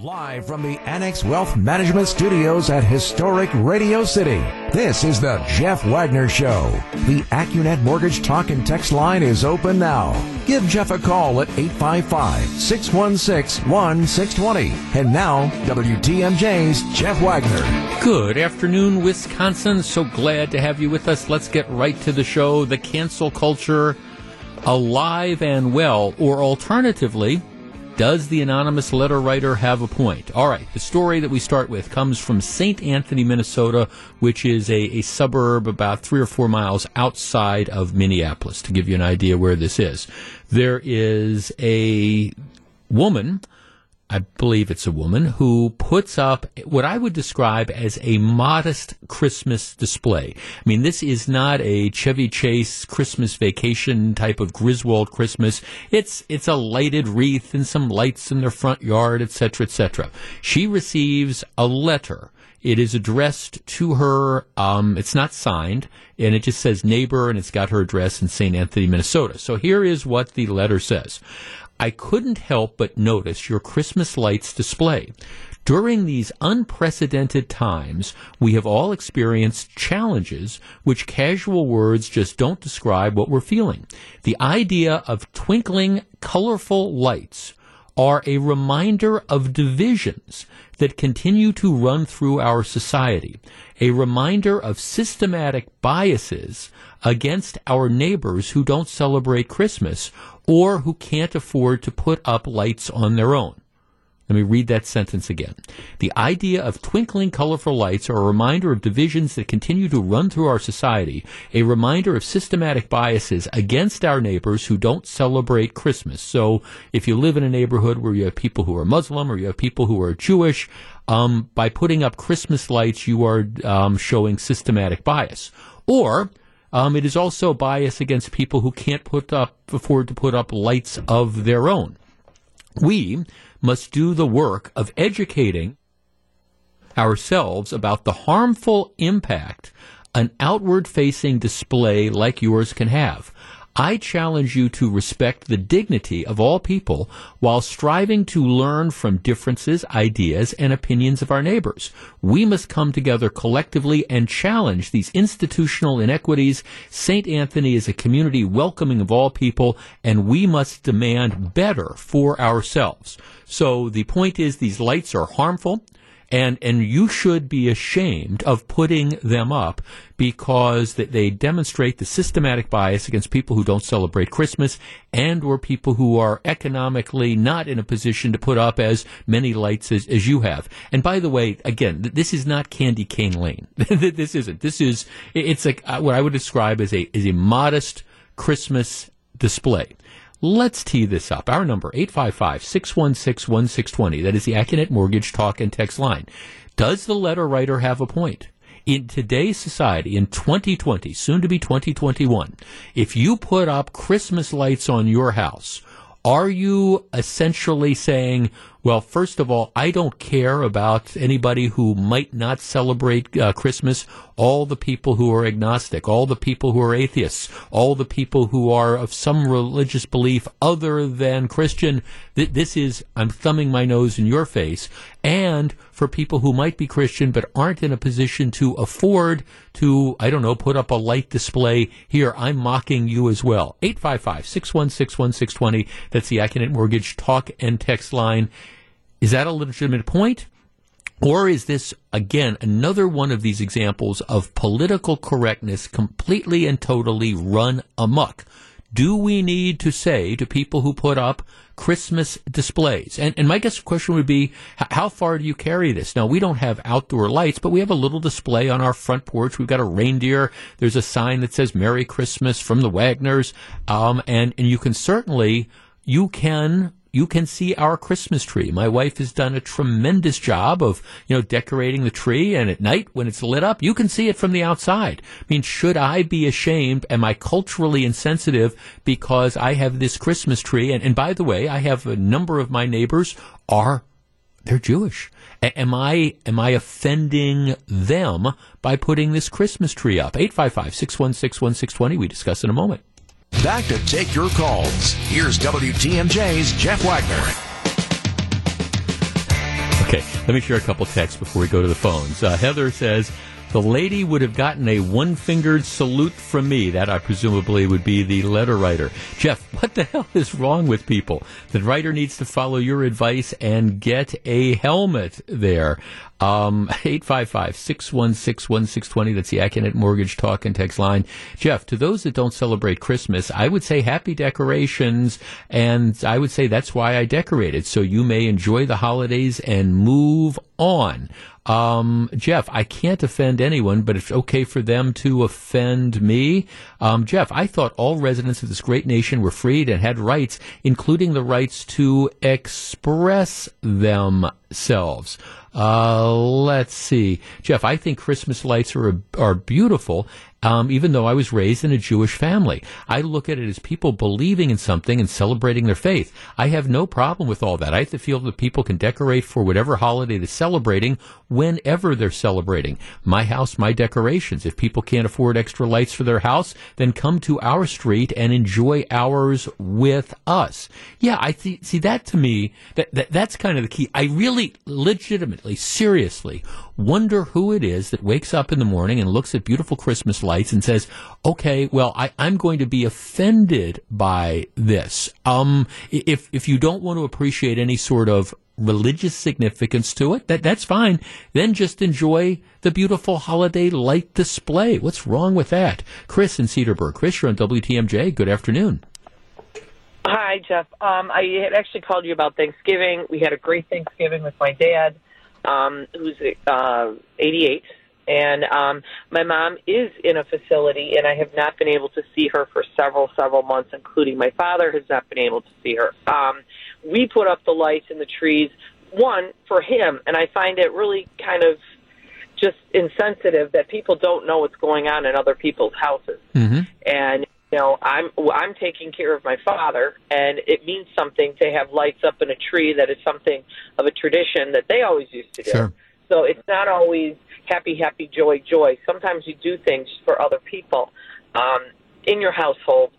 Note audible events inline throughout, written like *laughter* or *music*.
Live from the Annex Wealth Management Studios at historic Radio City, this is the Jeff Wagner Show. The Accunet Mortgage Talk and Text line is open now. Give Jeff a call at 855-616-1620. And now, WTMJ's Jeff Wagner. Good afternoon, Wisconsin. So glad to have you with us. Let's get right to the show. The cancel culture, alive and well, or alternatively, does the anonymous letter writer have a point? All right, the story that we start with comes from St. Anthony, Minnesota, which is a, a, suburb about three or four miles outside of Minneapolis, to give you an idea where this is. There is a woman I believe it's a woman, who puts up what I would describe as a modest Christmas display. I mean, this is not a Chevy Chase Christmas vacation type of Griswold Christmas. It's, it's a lighted wreath and some lights in their front yard, etc., etc. She receives a letter. It is addressed to her. Um, it's not signed, and it just says neighbor, and it's got her address in St. Anthony, Minnesota. So here is what the letter says. I couldn't help but notice your Christmas lights display. During these unprecedented times, we have all experienced challenges which casual words just don't describe what we're feeling. The idea of twinkling, colorful lights are a reminder of divisions that continue to run through our society, a reminder of systematic biases against our neighbors who don't celebrate Christmas or who can't afford to put up lights on their own. Let me read that sentence again. The idea of twinkling colorful lights are a reminder of divisions that continue to run through our society, a reminder of systematic biases against our neighbors who don't celebrate Christmas. So if you live in a neighborhood where you have people who are Muslim or you have people who are Jewish, um, by putting up Christmas lights, you are um, showing systematic bias. Or um, it is also bias against people who can't put up afford to put up lights of their own. We must do the work of educating ourselves about the harmful impact an outward facing display like yours can have. I challenge you to respect the dignity of all people while striving to learn from differences, ideas, and opinions of our neighbors. We must come together collectively and challenge these institutional inequities. St. Anthony is a community welcoming of all people, and we must demand better for ourselves. So the point is these lights are harmful and and you should be ashamed of putting them up because that they demonstrate the systematic bias against people who don't celebrate Christmas and or people who are economically not in a position to put up as many lights as, as you have. And by the way, again, this is not Candy Cane Lane. *laughs* this isn't. This is it's like uh, what I would describe as a as a modest Christmas display. Let's tee this up. Our number, 855-616-1620. That is the Accunet Mortgage Talk and Text line. Does the letter writer have a point? In today's society, in 2020, soon to be 2021, if you put up Christmas lights on your house, are you essentially saying, well, first of all, I don't care about anybody who might not celebrate uh, Christmas, all the people who are agnostic, all the people who are atheists, all the people who are of some religious belief other than Christian. Th- this is, I'm thumbing my nose in your face. And for people who might be Christian but aren't in a position to afford to, I don't know, put up a light display, here, I'm mocking you as well. 855 616 1620. That's the Accunet Mortgage talk and text line. Is that a legitimate point? Or is this, again, another one of these examples of political correctness completely and totally run amok? Do we need to say to people who put up Christmas displays? And, and my guess question would be, how far do you carry this? Now, we don't have outdoor lights, but we have a little display on our front porch. We've got a reindeer. There's a sign that says Merry Christmas from the Wagners. Um, and, and you can certainly, you can you can see our Christmas tree. My wife has done a tremendous job of, you know, decorating the tree and at night when it's lit up, you can see it from the outside. I mean, should I be ashamed? Am I culturally insensitive because I have this Christmas tree? And, and by the way, I have a number of my neighbors are they're Jewish. A- am I am I offending them by putting this Christmas tree up? 855-616-1620. We discuss in a moment. Back to take your calls. Here's WTMJ's Jeff Wagner. Okay, let me share a couple texts before we go to the phones. Uh, Heather says, the lady would have gotten a one fingered salute from me. That I presumably would be the letter writer. Jeff, *laughs* what the hell is wrong with people? The writer needs to follow your advice and get a helmet there. Um, *laughs* 855-616-1620. That's the Accunet Mortgage Talk and Text line. Jeff, to those that don't celebrate Christmas, I would say happy decorations, and I would say that's why I decorated, so you may enjoy the holidays and move on. Um, Jeff, I can't offend anyone, but it's okay for them to offend me. Um, Jeff, I thought all residents of this great nation were freed and had rights, including the rights to express themselves. Uh, let's see. Jeff, I think Christmas lights are, are beautiful um, even though I was raised in a Jewish family. I look at it as people believing in something and celebrating their faith. I have no problem with all that. I feel that people can decorate for whatever holiday they're celebrating whenever they're celebrating. My house, my decorations. If people can't afford extra lights for their house, then come to our street and enjoy ours with us. Yeah, I th- see that to me, that, that that's kind of the key. I really legitimately, seriously wonder who it is that wakes up in the morning and looks at beautiful Christmas lights and says, okay, well, I, am going to be offended by this. Um, if, if you don't want to appreciate any sort of religious significance to it, that, that's fine. Then just enjoy the beautiful holiday light display. What's wrong with that? Chris in Cedarburg. Chris, you're on WTMJ. Good afternoon. Hi, Jeff. Um, I had actually called you about Thanksgiving. We had a great Thanksgiving with my dad um, who's uh, 88, and um, my mom is in a facility, and I have not been able to see her for several, several months, including my father has not been able to see her. Um, we put up the lights and the trees, one for him, and I find it really kind of just insensitive that people don't know what's going on in other people's houses. Mm-hmm. And you know, I'm I'm taking care of my father, and it means something to have lights up in a tree. That is something of a tradition that they always used to do. Sure. So it's not always happy, happy, joy, joy. Sometimes you do things for other people um, in your household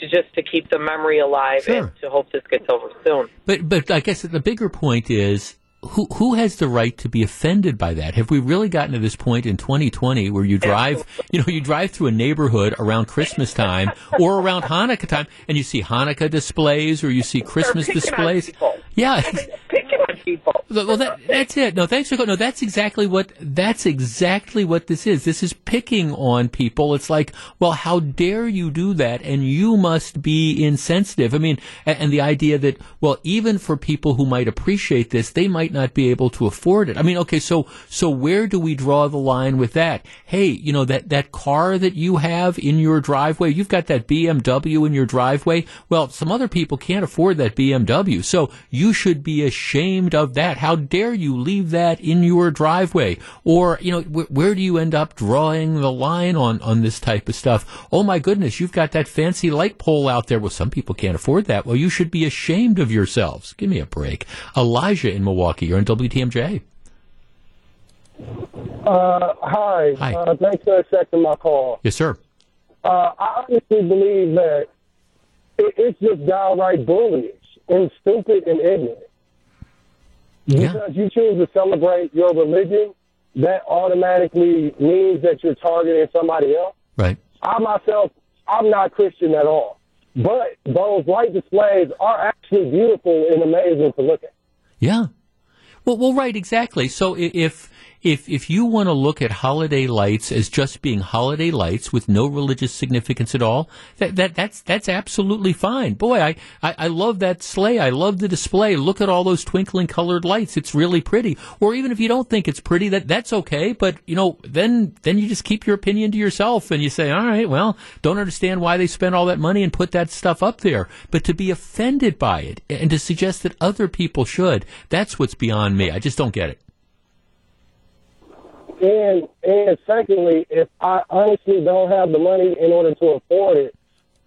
to just to keep the memory alive sure. and to hope this gets over soon. But but I guess the bigger point is who who has the right to be offended by that? Have we really gotten to this point in 2020 where you drive, you know, you drive through a neighborhood around Christmas time *laughs* or around Hanukkah time, and you see Hanukkah displays or you see Christmas displays? Yeah, *laughs* people. Well, that, that's it. No, thanks for no. That's exactly what that's exactly what this is. This is picking on people. It's like, well, how dare you do that? And you must be insensitive. I mean, and, and the idea that well, even for people who might appreciate this, they might not be able to afford it. I mean, okay, so so where do we draw the line with that? Hey, you know that that car that you have in your driveway, you've got that BMW in your driveway. Well, some other people can't afford that BMW, so you should be ashamed of that. How dare you leave that in your driveway? Or, you know, wh- where do you end up drawing the line on, on this type of stuff? Oh my goodness, you've got that fancy light pole out there. Well, some people can't afford that. Well, you should be ashamed of yourselves. Give me a break. Elijah in Milwaukee, you're in WTMJ. Uh, hi. Hi. Uh, thanks for accepting my call. Yes, sir. Uh, I honestly believe that it, it's just downright bullish and stupid and ignorant. Yeah. Because you choose to celebrate your religion, that automatically means that you're targeting somebody else. Right. I myself, I'm not Christian at all. But those light displays are actually beautiful and amazing to look at. Yeah. Well, well, right, exactly. So if if if you want to look at holiday lights as just being holiday lights with no religious significance at all, that, that that's that's absolutely fine. Boy, I, I, I love that sleigh. I love the display. Look at all those twinkling colored lights. It's really pretty. Or even if you don't think it's pretty, that that's okay. But you know, then then you just keep your opinion to yourself and you say, all right, well, don't understand why they spent all that money and put that stuff up there. But to be offended by it and to suggest that other people should, that's what's beyond me. I just don't get it. And and secondly, if I honestly don't have the money in order to afford it,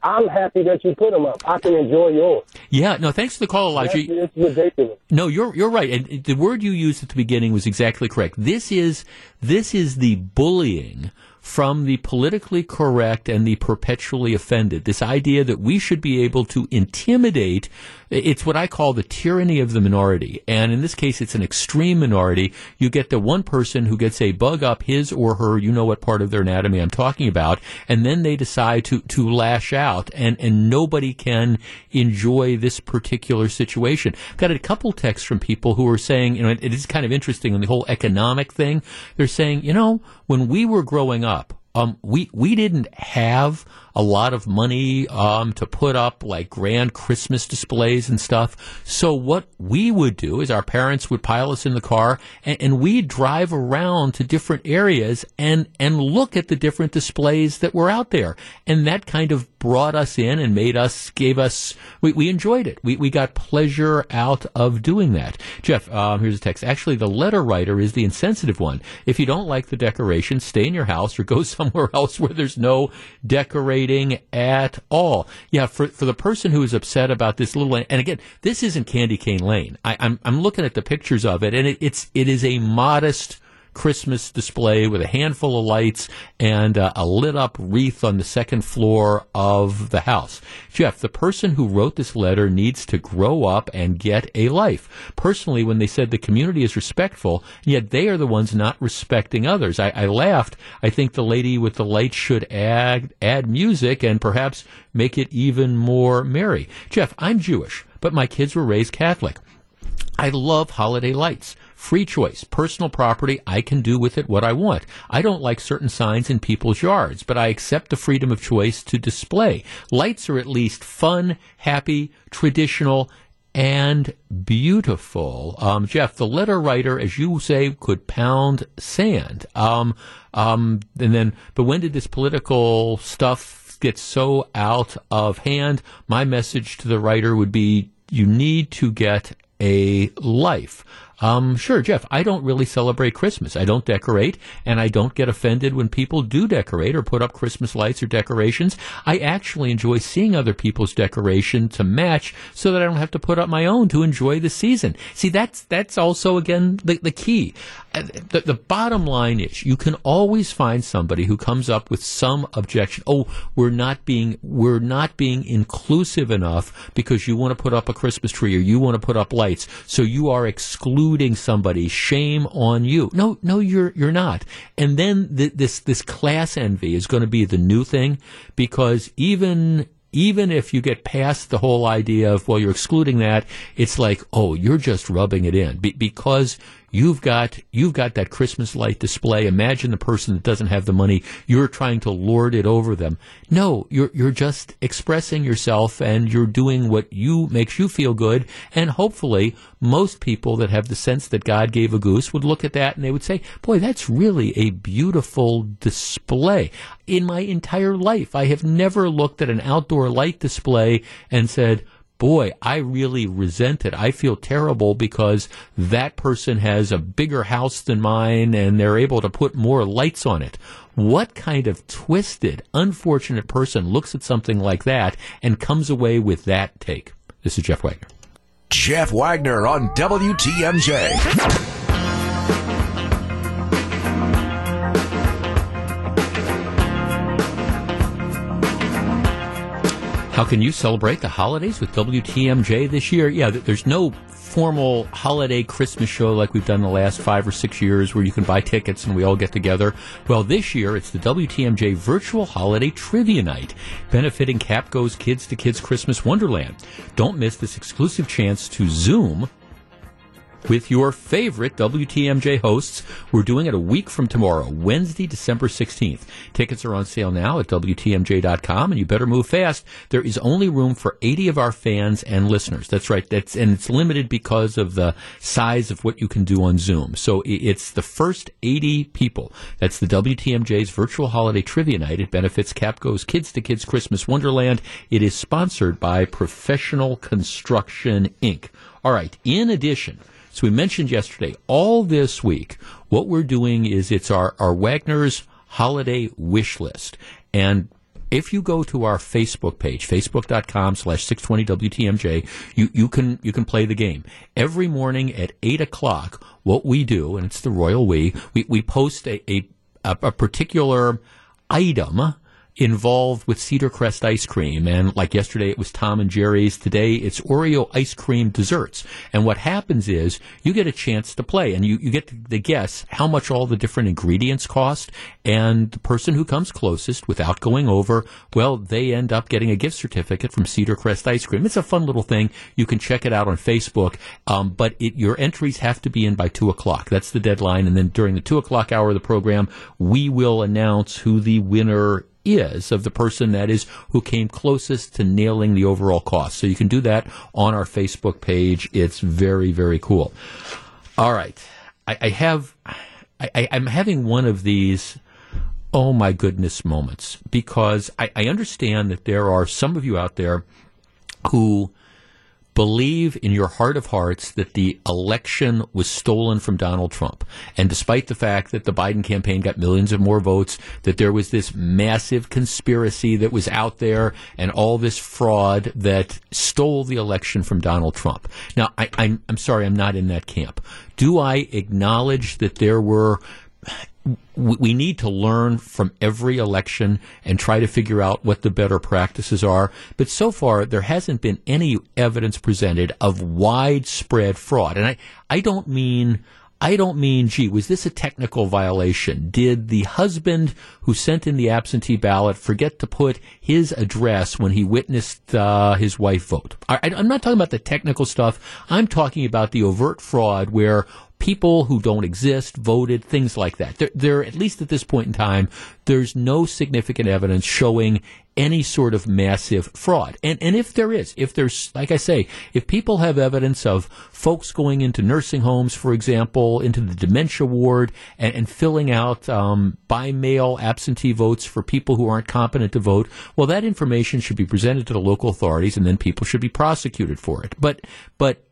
I'm happy that you put them up. I can enjoy yours. Yeah, no, thanks for the call, Elijah. That's, it's ridiculous. No, you're you're right, and the word you used at the beginning was exactly correct. This is this is the bullying from the politically correct and the perpetually offended. This idea that we should be able to intimidate it's what I call the tyranny of the minority. And in this case, it's an extreme minority. You get the one person who gets a bug up his or her, you know what part of their anatomy I'm talking about, and then they decide to, to lash out and, and nobody can enjoy this particular situation. I've got a couple texts from people who are saying, you know, it, it is kind of interesting in the whole economic thing. They're saying, you know, when we were growing up, um, we we didn't have a lot of money um, to put up like grand Christmas displays and stuff. So what we would do is our parents would pile us in the car and, and we'd drive around to different areas and and look at the different displays that were out there, and that kind of brought us in and made us gave us we, we enjoyed it. We we got pleasure out of doing that. Jeff, um, here's a text. Actually, the letter writer is the insensitive one. If you don't like the decoration, stay in your house or go *laughs* somewhere else where there's no decorating at all. Yeah, for for the person who is upset about this little, and again, this isn't Candy Cane Lane. I, am I'm, I'm looking at the pictures of it, and it, it's it is a modest Christmas display with a handful of lights and uh, a lit up wreath on the second floor of the house. Jeff, the person who wrote this letter needs to grow up and get a life. Personally, when they said the community is respectful, yet they are the ones not respecting others, I, I laughed. I think the lady with the lights should add, add music and perhaps make it even more merry. Jeff, I'm Jewish, but my kids were raised Catholic. I love holiday lights. Free choice, personal property, I can do with it what I want. I don't like certain signs in people's yards, but I accept the freedom of choice to display. Lights are at least fun, happy, traditional, and beautiful. Um, Jeff, the letter writer, as you say, could pound sand. Um, um, and then, but when did this political stuff get so out of hand? My message to the writer would be you need to get a life. Um, sure, Jeff, I don't really celebrate Christmas. I don't decorate, and I don't get offended when people do decorate or put up Christmas lights or decorations. I actually enjoy seeing other people's decoration to match so that I don't have to put up my own to enjoy the season. See, that's, that's also, again, the, the key. Uh, the, the bottom line is you can always find somebody who comes up with some objection. Oh, we're not being, we're not being inclusive enough because you want to put up a Christmas tree or you want to put up lights. So you are excluding excluding somebody. Shame on you. No, no, you're you're not. And then th- this this class envy is going to be the new thing because even even if you get past the whole idea of well you're excluding that, it's like oh you're just rubbing it in Be- because You've got you've got that Christmas light display. Imagine the person that doesn't have the money. You're trying to lord it over them. No, you're you're just expressing yourself and you're doing what you makes you feel good. And hopefully, most people that have the sense that God gave a goose would look at that and they would say, "Boy, that's really a beautiful display." In my entire life, I have never looked at an outdoor light display and said, boy, I really resent it. I feel terrible because that person has a bigger house than mine and they're able to put more lights on it. What kind of twisted, unfortunate person looks at something like that and comes away with that take? This is Jeff Wagner. Jeff Wagner on WTMJ. How can you celebrate the holidays with WTMJ this year? Yeah, there's no formal holiday Christmas show like we've done the last five or six years where you can buy tickets and we all get together. Well, this year it's the WTMJ Virtual Holiday Trivia Night, benefiting Kapco's Kids to Kids Christmas Wonderland. Don't miss this exclusive chance to Zoom with your favorite WTMJ hosts. We're doing it a week from tomorrow, Wednesday, December 16th. Tickets are on sale now at WTMJ.com, and you better move fast. There is only room for 80 of our fans and listeners. That's right. That's, and it's limited because of the size of what you can do on Zoom. So it's the first 80 people. That's the WTMJ's virtual holiday trivia night. It benefits Kapco's Kids to Kids Christmas Wonderland. It is sponsored by Professional Construction Inc. All right. In addition, so we mentioned yesterday, all this week, what we're doing is it's our, our Wagner's holiday wish list. And if you go to our Facebook page, facebook.com slash 620WTMJ, you, you can, you can play the game. Every morning at 8 o'clock, what we do, and it's the royal we, we, we post a, a a, a particular item involved with Cedar Crest ice cream. And like yesterday, it was Tom and Jerry's. Today, it's Oreo ice cream desserts. And what happens is you get a chance to play and you, you get to, guess how much all the different ingredients cost. And the person who comes closest without going over, well, they end up getting a gift certificate from Cedar Crest ice cream. It's a fun little thing. You can check it out on Facebook. Um, but it, your entries have to be in by two o'clock. That's the deadline. And then during the two o'clock hour of the program, we will announce who the winner is of the person that is who came closest to nailing the overall cost. So you can do that on our Facebook page. It's very, very cool. All right. I, I have, I, am having one of these, oh my goodness moments because I, I understand that there are some of you out there who believe in your heart of hearts that the election was stolen from Donald Trump. And despite the fact that the Biden campaign got millions of more votes, that there was this massive conspiracy that was out there and all this fraud that stole the election from Donald Trump. Now, I, I'm sorry, I'm not in that camp. Do I acknowledge that there were we need to learn from every election and try to figure out what the better practices are. But so far, there hasn't been any evidence presented of widespread fraud. And I, I don't mean, I don't mean, gee, was this a technical violation? Did the husband who sent in the absentee ballot forget to put his address when he witnessed uh, his wife vote? I, I'm not talking about the technical stuff. I'm talking about the overt fraud where people who don't exist voted, things like that. There, there, at least at this point in time, there's no significant evidence showing any sort of massive fraud. And, and if there is, if there's, like I say, if people have evidence of folks going into nursing homes, for example, into the dementia ward and, and filling out um, by mail absentee votes for people who aren't competent to vote, well, that information should be presented to the local authorities and then people should be prosecuted for it. But, but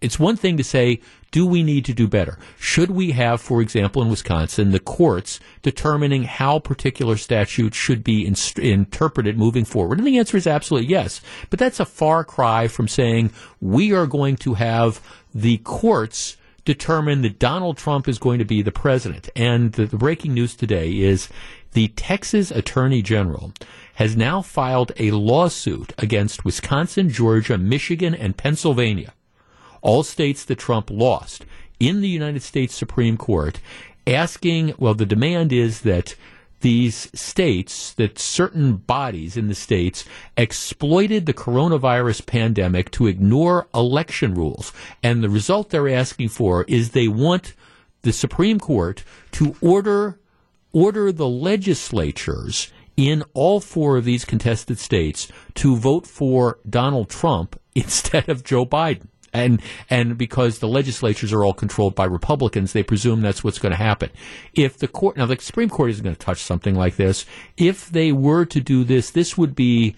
it's one thing to say, do we need to do better? Should we have, for example, in Wisconsin, the courts determining how particular statutes should be interpreted moving forward? And the answer is absolutely yes. But that's a far cry from saying we are going to have the courts determine that Donald Trump is going to be the president. And the, the breaking news today is the Texas Attorney General has now filed a lawsuit against Wisconsin, Georgia, Michigan, and Pennsylvania all states that Trump lost in the United States Supreme Court, asking, well, the demand is that these states, that certain bodies in the states exploited the coronavirus pandemic to ignore election rules. And the result they're asking for is they want the Supreme Court to order order the legislatures in all four of these contested states to vote for Donald Trump *laughs* instead of Joe Biden and and because the legislatures are all controlled by Republicans, they presume that's what's going to happen. If the court now the Supreme Court isn't going to touch something like this, if they were to do this, this would be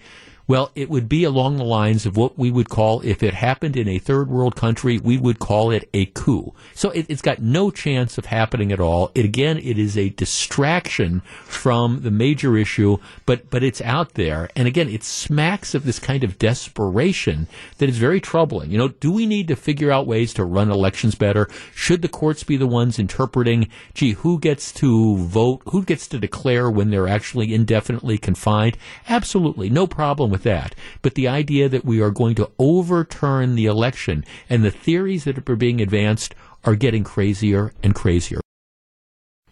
well, it would be along the lines of what we would call, if it happened in a third world country, we would call it a coup. So it, has got no chance of happening at all. It, again, it is a distraction from the major issue, but, but it's out there. And again, it smacks of this kind of desperation that is very troubling. You know, do we need to figure out ways to run elections better? Should the courts be the ones interpreting, gee, who gets to vote, who gets to declare when they're actually indefinitely confined? Absolutely. No problem with with that. But the idea that we are going to overturn the election and the theories that are being advanced are getting crazier and crazier.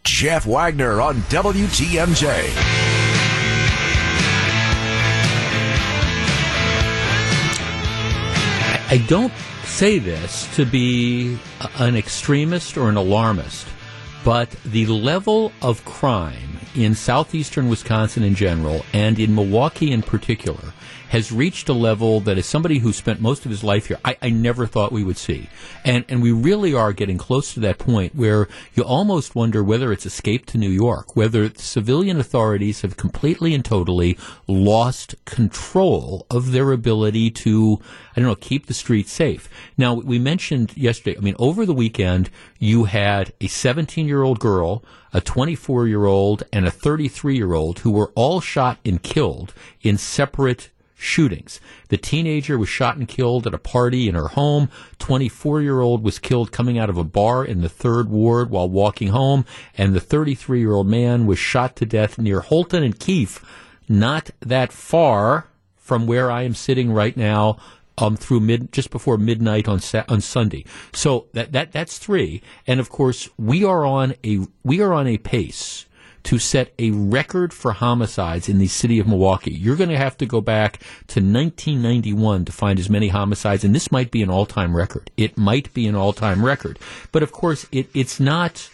Jeff Wagner on WTMJ. I don't say this to be an extremist or an alarmist, but the level of crime in southeastern Wisconsin in general and in Milwaukee in particular has reached a level that as somebody who spent most of his life here, I, I never thought we would see. And, and we really are getting close to that point where you almost wonder whether it's escaped to New York, whether civilian authorities have completely and totally lost control of their ability to, I don't know, keep the streets safe. Now, we mentioned yesterday, I mean, over the weekend, you had a 17 year old girl a 24 year old and a 33 year old who were all shot and killed in separate shootings. The teenager was shot and killed at a party in her home. 24 year old was killed coming out of a bar in the third ward while walking home. And the 33 year old man was shot to death near Holton and Keefe, not that far from where I am sitting right now. Um, through mid, just before midnight on sa- on Sunday. So that, that, that's three. And of course, we are on a, we are on a pace to set a record for homicides in the city of Milwaukee. You're going to have to go back to 1991 to find as many homicides, and this might be an all-time record. It might be an all-time record, but of course, it, it's not.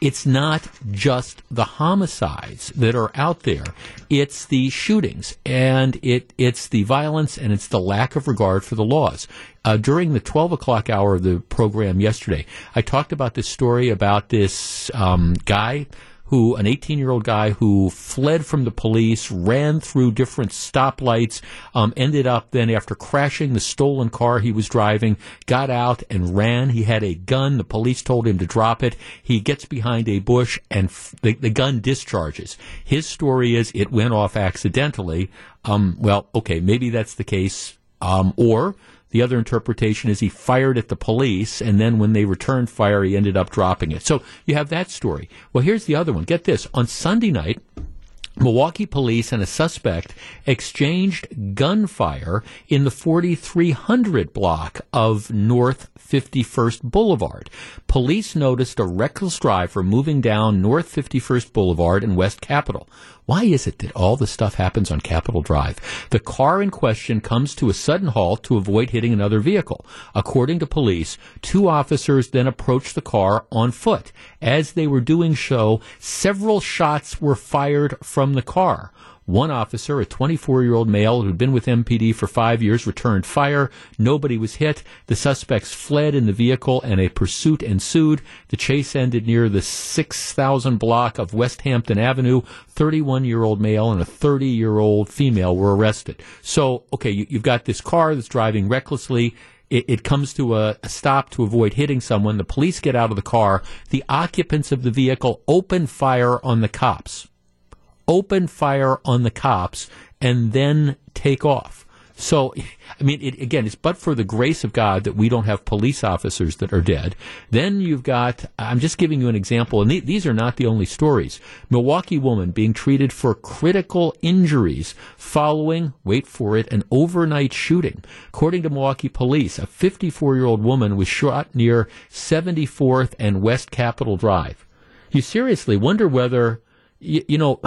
It's not just the homicides that are out there. It's the shootings and it, it's the violence and it's the lack of regard for the laws. Uh, during the 12 o'clock hour of the program yesterday, I talked about this story about this um, guy who, an 18 year old guy who fled from the police, ran through different stoplights, um, ended up then after crashing the stolen car he was driving, got out and ran. He had a gun. The police told him to drop it. He gets behind a bush and f- the, the gun discharges. His story is it went off accidentally. Um, well, okay, maybe that's the case. Um, or the other interpretation is he fired at the police, and then when they returned fire, he ended up dropping it. So you have that story. Well, here's the other one. Get this. On Sunday night, Milwaukee police and a suspect exchanged gunfire in the 4300 block of North 51st Boulevard. Police noticed a reckless driver moving down North 51st Boulevard in West Capitol. Why is it that all this stuff happens on Capitol Drive? The car in question comes to a sudden halt to avoid hitting another vehicle. According to police, two officers then approached the car on foot. As they were doing so, several shots were fired from the car. One officer, a 24 year old male who'd been with MPD for five years, returned fire. Nobody was hit. The suspects fled in the vehicle and a pursuit ensued. The chase ended near the 6,000 block of West Hampton Avenue. 31 year old male and a 30 year old female were arrested. So, okay, you, have got this car that's driving recklessly. It, it comes to a, a stop to avoid hitting someone. The police get out of the car. The occupants of the vehicle open fire on the cops open fire on the cops and then take off. So, I mean, it, again, it's but for the grace of God that we don't have police officers that are dead. Then you've got, I'm just giving you an example, and th- these are not the only stories. Milwaukee woman being treated for critical injuries following, wait for it, an overnight shooting. According to Milwaukee police, a 54 year old woman was shot near 74th and West Capitol Drive. You seriously wonder whether, you, you know,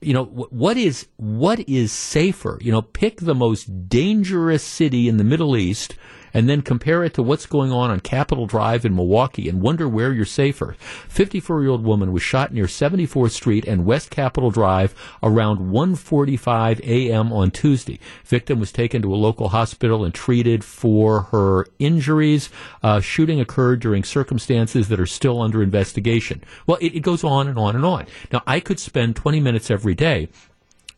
you know what is what is safer? You know pick the most dangerous city in the middle east and then compare it to what's going on on Capitol Drive in Milwaukee and wonder where you're safer. 54 year old woman was shot near 74th Street and West Capitol Drive around 1:45 a.m. on Tuesday. Victim was taken to a local hospital and treated for her injuries. Uh, shooting occurred during circumstances that are still under investigation. Well, it, it goes on and on and on. Now, I could spend 20 minutes every day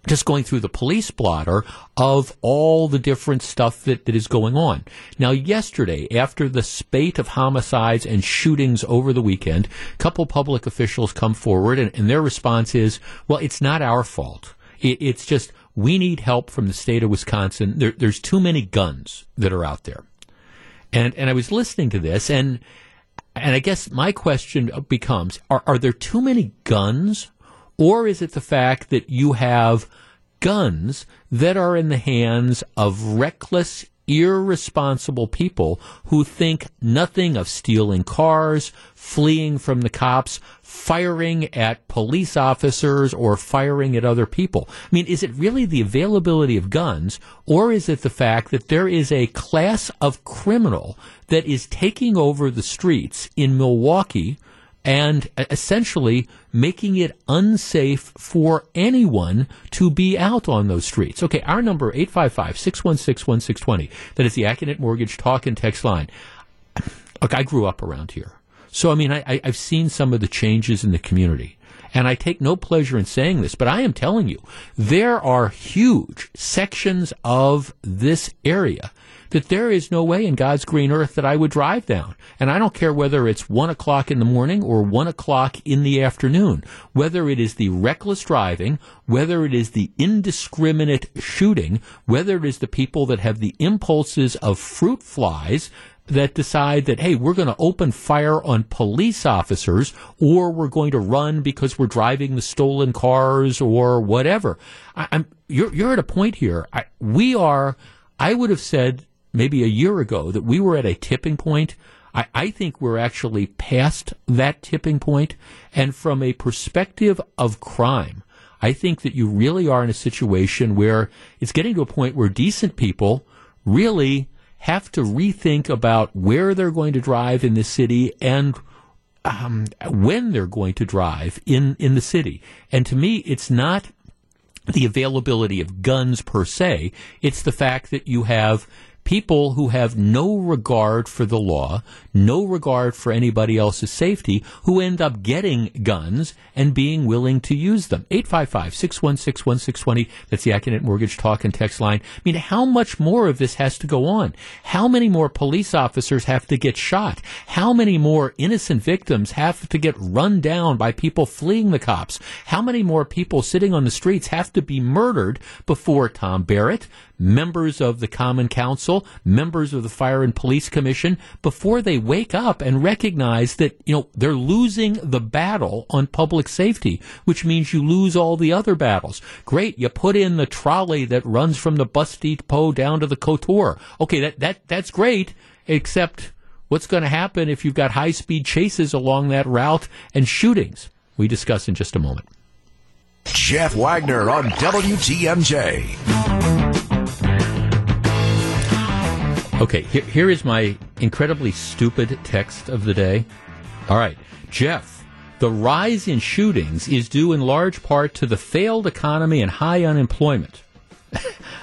just going through the police blotter of all the different stuff that, that is going on. Now, yesterday, after the spate of homicides and shootings over the weekend, a couple public officials come forward and, and their response is, well, it's not our fault. It, it's just, we need help from the state of Wisconsin. There, there's too many guns that are out there. And, and I was listening to this and, and I guess my question becomes, are, are there too many guns or is it the fact that you have guns that are in the hands of reckless, irresponsible people who think nothing of stealing cars, fleeing from the cops, firing at police officers, or firing at other people. I mean, is it really the availability of guns, or is it the fact that there is a class of criminal that is taking over the streets in Milwaukee? And essentially making it unsafe for anyone to be out on those streets. Okay, our number 855-616-1620. That is the Accunet Mortgage talk and text line. Look, I grew up around here. So I mean I, I've seen some of the changes in the community. And I take no pleasure in saying this, but I am telling you, there are huge sections of this area that there is no way in God's green earth that I would drive down. And I don't care whether it's one o'clock in the morning or one o'clock in the afternoon, whether it is the reckless driving, whether it is the indiscriminate shooting, whether it is the people that have the impulses of fruit flies, that decide that, hey, we're going to open fire on police officers or we're going to run because we're driving the stolen cars or whatever. I, am you're, you're at a point here. I, we are, I would have said maybe a year ago that we were at a tipping point. I, I think we're actually past that tipping point. And from a perspective of crime, I think that you really are in a situation where it's getting to a point where decent people really have to rethink about where they're going to drive in the city and um, when they're going to drive in, in the city. And to me, it's not the availability of guns per se. It's the fact that you have people who have no regard for the law, no regard for anybody else's safety, who end up getting guns and being willing to use them. 855-616-1620. That's the Accunet Mortgage Talk and Text line. I mean, how much more of this has to go on? How many more police officers have to get shot? How many more innocent victims have to get run down by people fleeing the cops? How many more people sitting on the streets have to be murdered before Tom Barrett, members of the Common Council, members of the Fire and Police Commission, before they wake up and recognize that, you know, they're losing the battle on public safety, which means you lose all the other battles. Great, you put in the trolley that runs from the bus depot down to the Couture. Okay, that, that, that's great, except what's going to happen if you've got high speed chases along that route and shootings? We discuss in just a moment. Jeff Wagner on WTMJ. Okay, here, here is my incredibly stupid text of the day. All right, Jeff, the rise in shootings is due in large part to the failed economy and high unemployment. *laughs*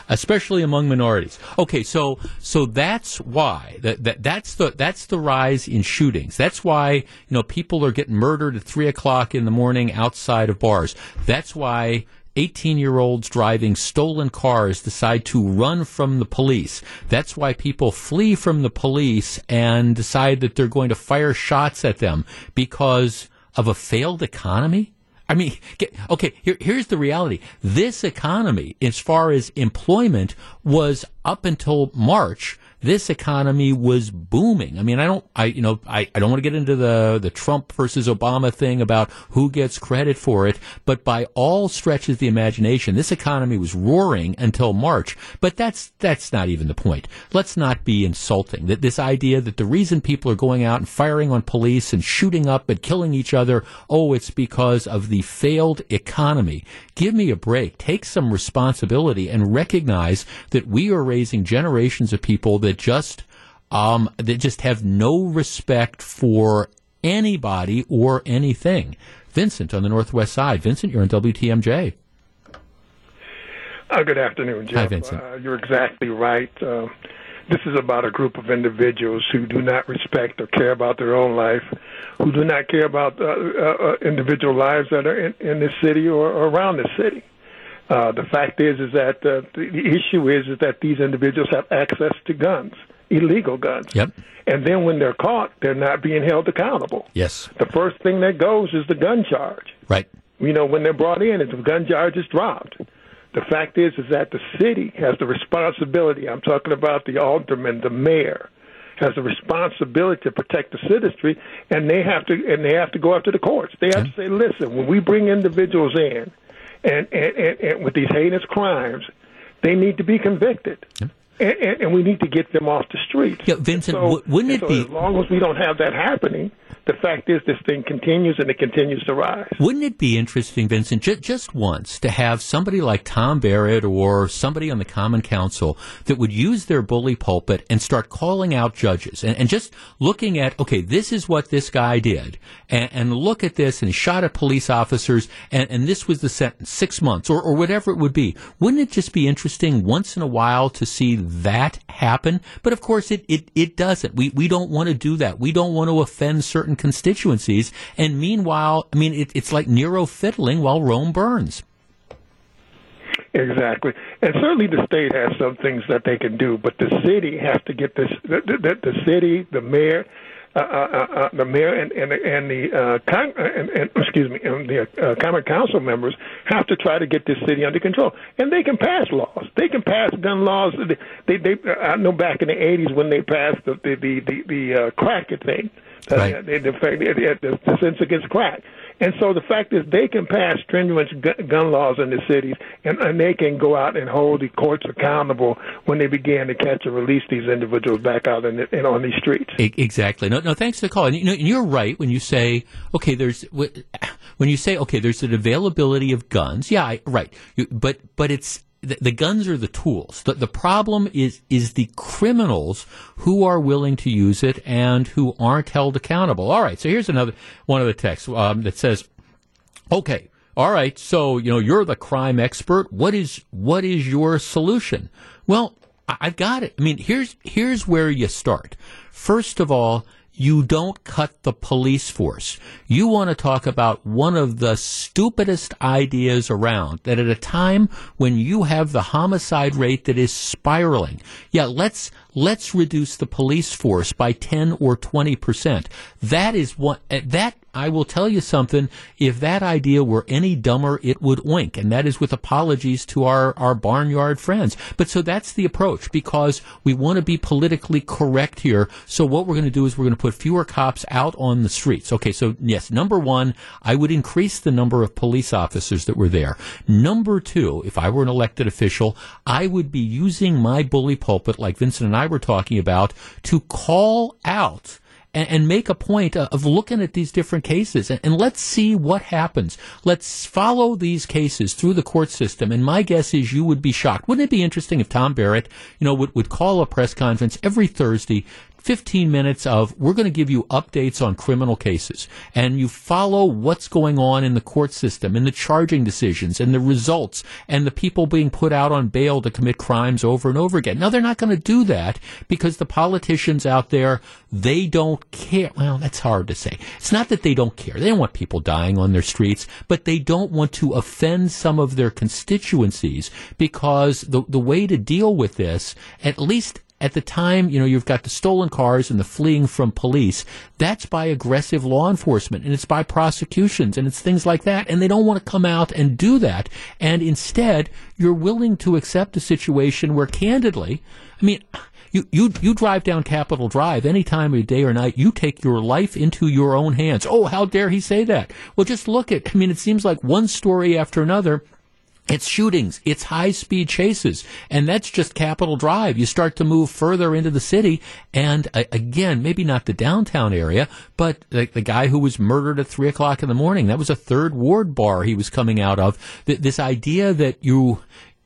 especially among minorities. Okay, so so that's why that, that that's the that's the rise in shootings. That's why you know people are getting murdered at three o'clock in the morning outside of bars. That's why 18 year olds driving stolen cars decide to run from the police. That's why people flee from the police and decide that they're going to fire shots at them because of a failed economy. I mean, *laughs* okay, here, here's the reality. This economy, as far as employment, was up until March this economy was booming. I mean, I don't, I, you know, I, I don't want to get into the, the Trump versus Obama thing about who gets credit for it, but by all stretches of the imagination, this economy was roaring until March. But that's, that's not even the point. Let's not be insulting. That this idea that the reason people are going out and firing on police and shooting up and killing each other, oh, it's because of the failed economy. Give me a break. Take some responsibility and recognize that we are raising generations of people that that just um, that just have no respect for anybody or anything. Vincent on the Northwest Side. Vincent, you're on WTMJ. Uh, good afternoon, Jeff. Hi, Vincent. Uh, you're exactly right. Uh, this is about a group of individuals who do not respect or care about their own life, who do not care about uh, uh, individual lives that are in, in this city or, or around this city. Uh, the fact is, is that uh, the, issue is, is that these individuals have access to guns, illegal guns. Yep. And then when they're caught, they're not being held accountable. Yes. The first thing that goes is the gun charge. Right. You know, when they're brought in, if the gun charge is dropped. The fact is, is that the city has the responsibility. I'm talking about the alderman, the mayor, has the responsibility to protect the citizenry, and they have to, and they have to go after the courts. They have to say, listen, when we bring individuals in and, and, and, and with these heinous crimes, they need to be convicted. And, and, and, we need to get them off the streets. Yeah, Vincent, so, wouldn't it so be? As long as we don't have that happening, the fact is this thing continues and it continues to rise. Wouldn't it be interesting, Vincent, j- just once to have somebody like Tom Barrett or somebody on the Common Council that would use their bully pulpit and start calling out judges and, and just looking at, okay, this is what this guy did, and, and look at this, and he shot at police officers, and, and this was the sentence, six months, or, or whatever it would be. Wouldn't it just be interesting once in a while to see that happen? But of course, it, it, it doesn't. We, we don't want to do that. We don't want to offend certain constituencies. And meanwhile, I mean, it, it's like Nero fiddling while Rome burns. Exactly, and certainly the state has some things that they can do, but the city has to get this. The, the, the city, the mayor, uh, uh, uh, uh, the mayor and and, and the uh, con- and, and *clears throat* excuse me, and the uh, common council members have to try to get this city under control. And they can pass laws. They can pass gun laws. They they, they I know back in the '80s when they passed the the the the, the uh, crack thing. Right. Uh, the, the, the, the, the sense against crack. And so the fact is, they can pass stringent gun laws in the cities, and, and they can go out and hold the courts accountable when they begin to catch and release these individuals back out in, the, in on these streets. Exactly. No, no. Thanks for the call. And you know, you're right when you say, okay, there's when you say, okay, there's an availability of guns. Yeah, I, right. You, but but it's the, the, guns are the tools. The, the problem is is the criminals who are willing to use it and who aren't held accountable. All right, so here's another one of the texts um, that says, "Okay, all right, so you know you're the crime expert. What is what is your solution?" Well, I've got it. I mean, here's here's where you start. First of all, you don't cut the police force. You want to talk about one of the stupidest ideas around that at a time when you have the homicide rate that is spiraling. Yeah, let's let's reduce the police force by 10 or 20%. That is what eh, that I will tell you something. If that idea were any dumber, it would wink. And that is with apologies to our, our barnyard friends. But so that's the approach because we want to be politically correct here. So what we're going to do is we're going to put fewer cops out on the streets. Okay. So yes, number one, I would increase the number of police officers that were there. Number two, if I were an elected official, I would be using my bully pulpit like Vincent and I were talking about to call out and, make a point of looking at these different cases and, and let's see what happens. Let's follow these cases through the court system. And my guess is you would be shocked. Wouldn't it be interesting if Tom Barrett, you know, would, would call a press conference every Thursday 15 minutes of we're going to give you updates on criminal cases and you follow what's going on in the court system and the charging decisions and the results and the people being put out on bail to commit crimes over and over again. Now they're not going to do that because the politicians out there, they don't care. Well, that's hard to say. It's not that they don't care. They don't want people dying on their streets, but they don't want to offend some of their constituencies because the, the way to deal with this, at least at the time, you know, you've got the stolen cars and the fleeing from police. That's by aggressive law enforcement and it's by prosecutions and it's things like that. And they don't want to come out and do that. And instead, you're willing to accept a situation where candidly, I mean, you, you, you drive down Capitol Drive any time of day or night, you take your life into your own hands. Oh, how dare he say that? Well, just look at, I mean, it seems like one story after another it's shootings, it's high speed chases, and that's just Capitol Drive. You start to move further into the city, and uh, again, maybe not the downtown area, but the, the, guy who was murdered at three o'clock in the morning, that was a third ward bar he was coming out of. Th- this idea that you,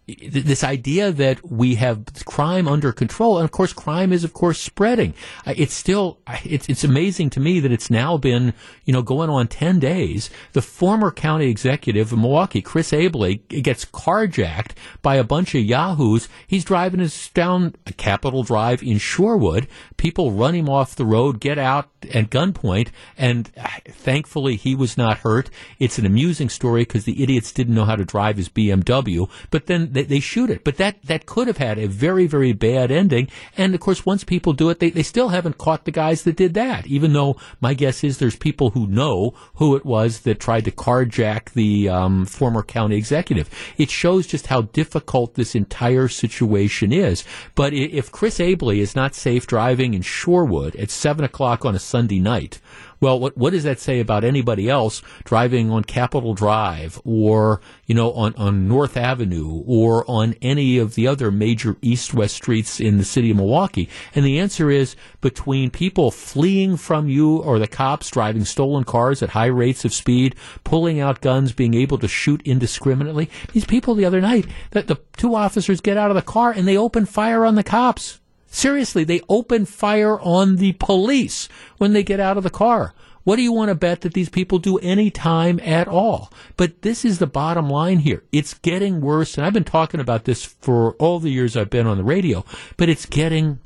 this idea that we have crime under control, and of course, crime is of course spreading. It's still it's it's amazing to me that it's now been you know going on ten days. The former county executive of Milwaukee, Chris Abele, gets carjacked by a bunch of yahoos. He's driving his down Capitol Drive in Shorewood. People run him off the road, get out at gunpoint, and uh, thankfully he was not hurt. It's an amusing story because the idiots didn't know how to drive his BMW, but then they, they, shoot it. But that, that could have had a very, very bad ending. And of course, once people do it, they, they still haven't caught the guys that did that, even though my guess is there's people who know who it was that tried to carjack the um, former county executive. It shows just how difficult this entire situation is. But if Chris Abele is not safe driving in Shorewood at 7 o'clock on a Sunday night, well, what what does that say about anybody else driving on Capitol Drive or you know on on North Avenue or on any of the other major east-west streets in the city of Milwaukee? And the answer is between people fleeing from you or the cops driving stolen cars at high rates of speed, pulling out guns, being able to shoot indiscriminately. These people the other night, that the two officers get out of the car and they open fire on the cops. Seriously, they open fire on the police when they get out of the car. What do you want to bet that these people do any time at all? But this is the bottom line here. It's getting worse. And I've been talking about this for all the years I've been on the radio, but it's getting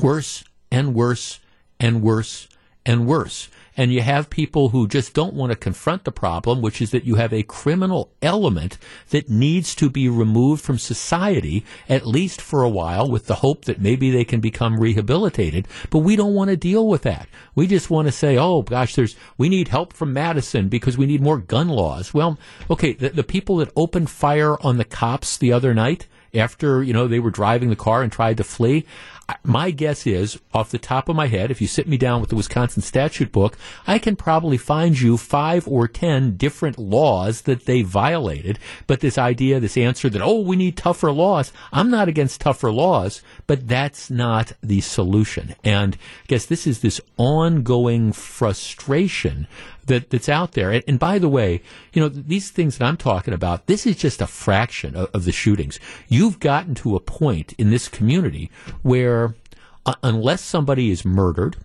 worse and worse and worse and worse. And you have people who just don't want to confront the problem, which is that you have a criminal element that needs to be removed from society, at least for a while, with the hope that maybe they can become rehabilitated. But we don't want to deal with that. We just want to say, oh gosh, there's, we need help from Madison because we need more gun laws. Well, okay, the, the people that opened fire on the cops the other night, after you know they were driving the car and tried to flee my guess is, off the top of my head, if you sit me down with the Wisconsin statute book, I can probably find you five or ten different laws that they violated. But this idea, this answer that, oh, we need tougher laws, I'm not against tougher laws, but that's not the solution. And I guess this is this ongoing frustration that, that's out there. And, and, by the way, you know, these things that I'm talking about, this is just a fraction of, of the shootings. You've gotten to a point in this community where uh, unless somebody is murdered,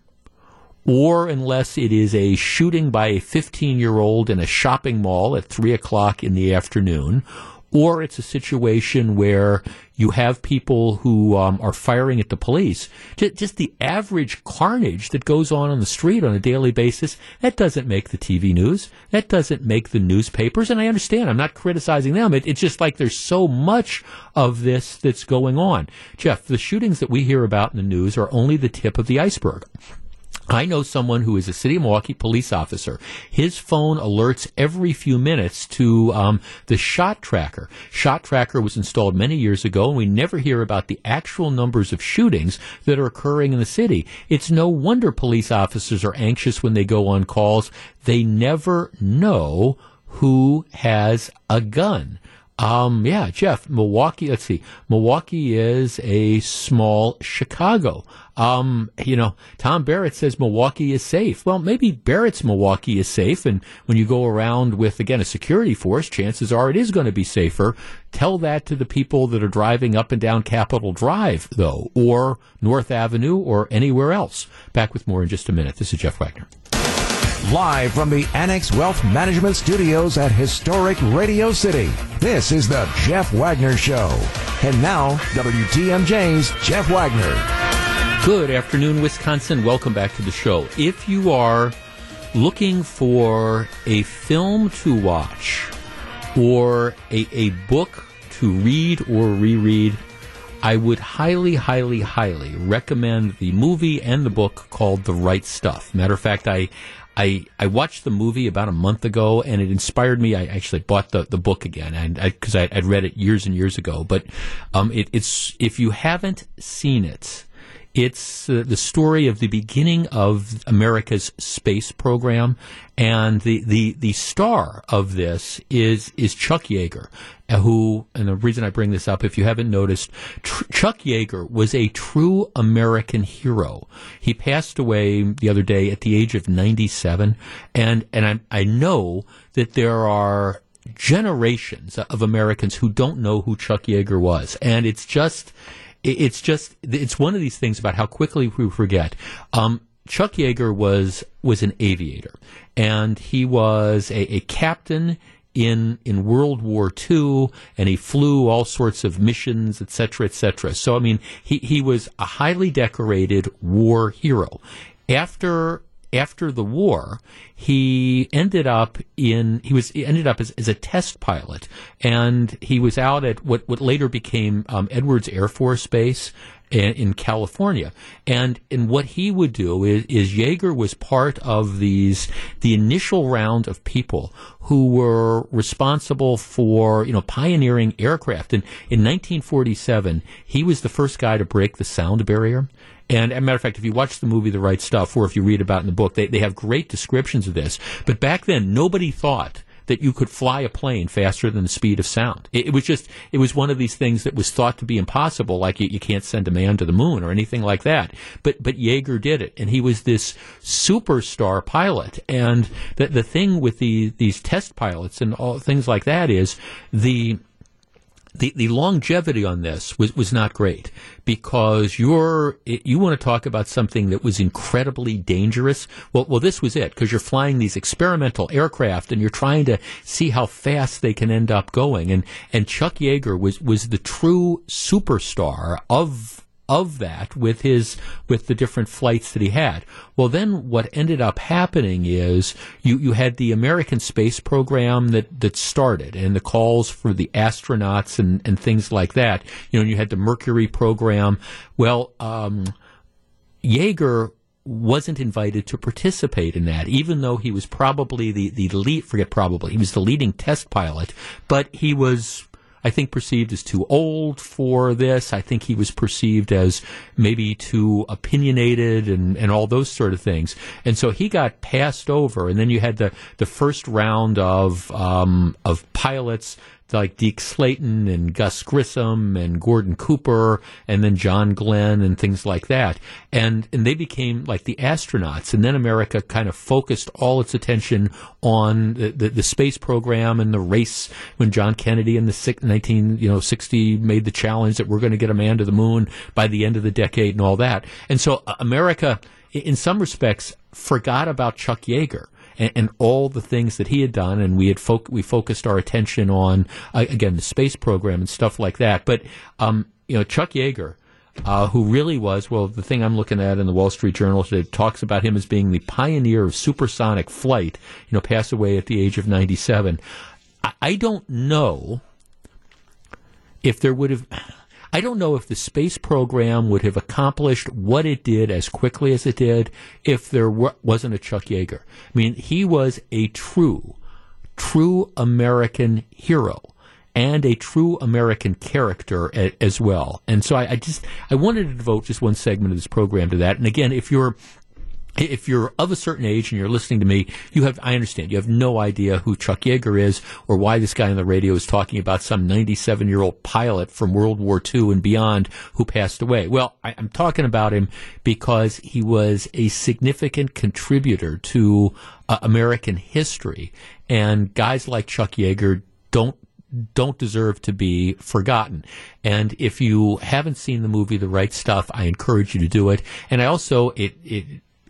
or unless it is a shooting by a 15 year old in a shopping mall at 3 o'clock in the afternoon, or it's a situation where you have people who um, are firing at the police. Just, just, the average carnage that goes on on the street on a daily basis, that doesn't make the TV news. That doesn't make the newspapers. And I understand, I'm not criticizing them. It, it's just like there's so much of this that's going on. Jeff, the shootings that we hear about in the news are only the tip of the iceberg. I know someone who is a city of Milwaukee police officer. His phone alerts every few minutes to um, the shot tracker. Shot tracker was installed many years ago, and we never hear about the actual numbers of shootings that are occurring in the city. It's no wonder police officers are anxious when they go on calls. They never know who has a gun. Um, yeah, Jeff, Milwaukee, let's see. Milwaukee is a small Chicago. Um, you know, Tom Barrett says Milwaukee is safe. Well, maybe Barrett's Milwaukee is safe. And when you go around with, again, a security force, chances are it is going to be safer. Tell that to the people that are driving up and down Capitol Drive, though, or North Avenue or anywhere else. Back with more in just a minute. This is Jeff Wagner. Live from the Annex Wealth Management Studios at historic Radio City, this is the Jeff Wagner Show. And now, WTMJ's Jeff Wagner. Good afternoon, Wisconsin. Welcome back to the show. If you are looking for a film to watch or a, a book to read or reread, I would highly, highly, highly recommend the movie and the book called The Right Stuff. Matter of fact, I I, I watched the movie about a month ago and it inspired me. I actually bought the, the book again and because I, would read it years and years ago. But um, it, it's if you haven't seen it, it's uh, the story of the beginning of America's space program, and the, the, the star of this is is Chuck Yeager, uh, who and the reason I bring this up, if you haven't noticed, tr- Chuck Yeager was a true American hero. He passed away the other day at the age of ninety seven, and and I I know that there are generations of Americans who don't know who Chuck Yeager was, and it's just it's just it's one of these things about how quickly we forget. Um, Chuck Yeager was was an aviator, and he was a, a captain in in World War II, and he flew all sorts of missions, etc., etc. So I mean, he he was a highly decorated war hero. After after the war, he ended up in he was he ended up as, as, a test pilot, and he was out at what what later became um, Edwards Air Force Base in, in, California. And and what he would do is, is Yeager was part of these the initial round of people who were responsible for you know pioneering aircraft. And in 1947, he was the first guy to break the sound barrier. And as a matter of fact, if you watch the movie The Right Stuff, or if you read about in the book, they, they have great descriptions of this. But back then, nobody thought that you could fly a plane faster than the speed of sound. It, it, was just, it was one of these things that was thought to be impossible, like you, you can't send a man to the moon or anything like that. But, but Yeager did it, and he was this superstar pilot. And the, the thing with the, these test pilots and all things like that is the, the, the longevity on this was, was not great because you're you want to talk about something that was incredibly dangerous. Well, well, this was it because you're flying these experimental aircraft and you're trying to see how fast they can end up going. And and Chuck Yeager was was the true superstar of of that with his with the different flights that he had. Well, then what ended up happening is you you had the American space program that that started and the calls for the astronauts and and things like that. You know, you had the Mercury program. Well, um, Yeager wasn't invited to participate in that, even though he was probably the, the lead, forget probably, he was the leading test pilot, but he was, I think, perceived as too old for this. I think he was perceived as maybe too opinionated and, and all those sort of things. And so he got passed over. And then you had the, the first round of, um, of pilots like Deke Slayton and Gus Grissom and Gordon Cooper and then John Glenn and things like that. And, and they became like the astronauts. And then America kind of focused all its attention on the, the, the space program and the race when John Kennedy in the 19, you know, 60 made the challenge that we're going to get a man to the moon by the end of the decade and all that. And so uh, America, in some respects, forgot about Chuck Yeager and, and, all the things that he had done, and we had fo- we focused our attention on uh, again the space program and stuff like that. But um, you know, Chuck Yeager. Uh, who really was, well, the thing I'm looking at in the Wall Street Journal today talks about him as being the pioneer of supersonic flight, you know, passed away at the age of 97. I, I don't know if there would have, I don't know if the space program would have accomplished what it did as quickly as it did if there were, wasn't a Chuck Yeager. I mean, he was a true, true American hero and a true American character a, as well. And so I, I just I wanted to devote just one segment of this program to that. And again, if you're if you're of a certain age and you're listening to me, you have, I understand, you have no idea who Chuck Yeager is or why this guy on the radio is talking about some 97 year old pilot from World War II and beyond who passed away. Well, I, am talking about him because he was a significant contributor to uh, American history and guys like Chuck Yeager don't don't deserve to be forgotten. And if you haven't seen the movie The Right Stuff, I encourage you to do it. And I also it it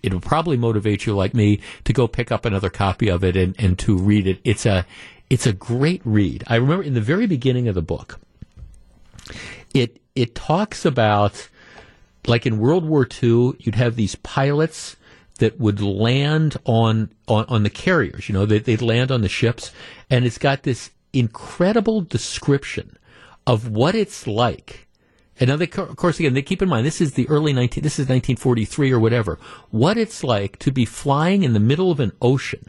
it'll probably motivate you like me to go pick up another copy of it and, and to read it. It's a it's a great read. I remember in the very beginning of the book, it it talks about like in World War II, you'd have these pilots that would land on on, on the carriers. You know, they, they'd land on the ships, and it's got this incredible description of what it's like and now, of course, again, they keep in mind this is the early 19, this is 1943 or whatever. What it's like to be flying in the middle of an ocean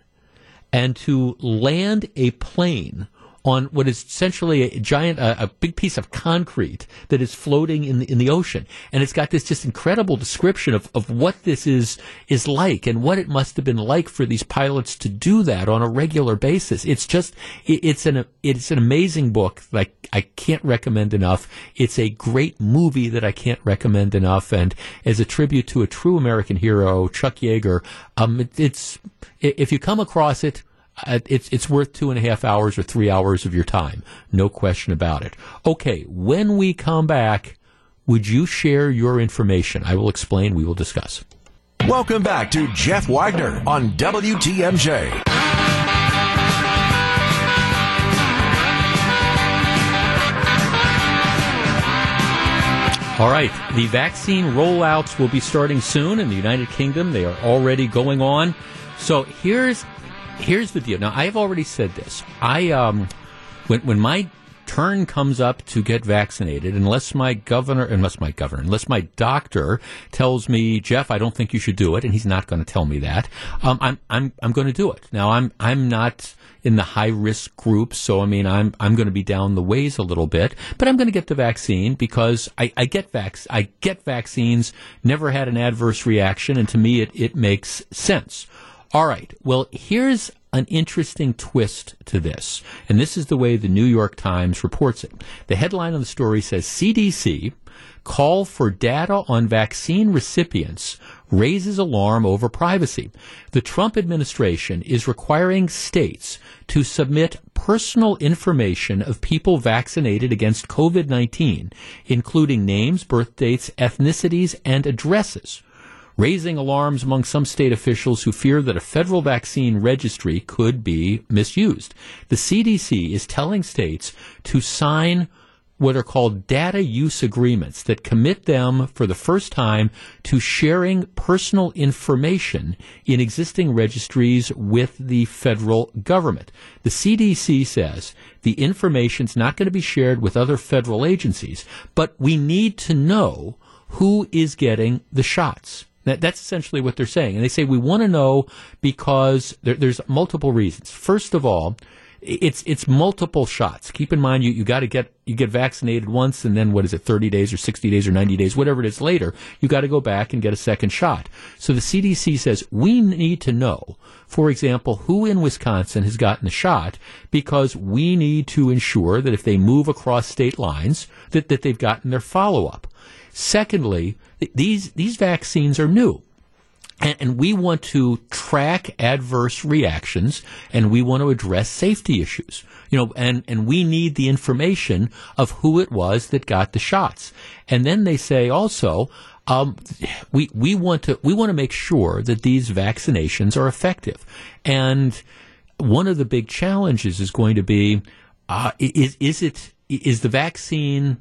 and to land a plane on what is essentially a giant, a, a, big piece of concrete that is floating in the, in the ocean. And it's got this just incredible description of, of what this is, is like and what it must have been like for these pilots to do that on a regular basis. It's just, it, it's an, it's an amazing book I, I can't recommend enough. It's a great movie that I can't recommend enough. And as a tribute to a true American hero, Chuck Yeager, um, it, it's, if you come across it, Uh, it's it's worth two and a half hours or three hours of your time, no question about it. Okay, when we come back, would you share your information? I will explain. We will discuss. Welcome back to Jeff Wagner on WTMJ. All right, the vaccine rollouts will be starting soon in the United Kingdom. They are already going on. So here's here's the deal. Now, I've already said this. I um, when when my turn comes up to get vaccinated, unless my governor, unless my governor, unless my doctor tells me, Jeff, I don't think you should do it, and he's not going to tell me that, um, I'm I'm I'm going to do it. Now, I'm I'm not in the high risk group, so I mean, I'm I'm going to be down the ways a little bit, but I'm going to get the vaccine because I, I get vac I get vaccines, never had an adverse reaction, and to me, it it makes sense. All right. Well, here's an interesting twist to this. And this is the way the New York Times reports it. The headline of the story says CDC call for data on vaccine recipients raises alarm over privacy. The Trump administration is requiring states to submit personal information of people vaccinated against COVID-19, including names, birth dates, ethnicities, and addresses raising alarms among some state officials who fear that a federal vaccine registry could be misused. The CDC is telling states to sign what are called data use agreements that commit them for the first time to sharing personal information in existing registries with the federal government. The CDC says the information's not going to be shared with other federal agencies, but we need to know who is getting the shots. That, that's essentially what they're saying. And they say we want to know because there, there's multiple reasons. First of all, it's it's multiple shots. Keep in mind you, you got to get you get vaccinated once and then what is it 30 days or 60 days or 90 days whatever it is later you got to go back and get a second shot. So the CDC says we need to know for example who in Wisconsin has gotten the shot because we need to ensure that if they move across state lines that that they've gotten their follow up. Secondly, these these vaccines are new. And, and, we want to track adverse reactions and we want to address safety issues. You know, and, and we need the information of who it was that got the shots. And then they say also, um, we, we want to, we want to make sure that these vaccinations are effective. And one of the big challenges is going to be, uh, is, is it, is the vaccine,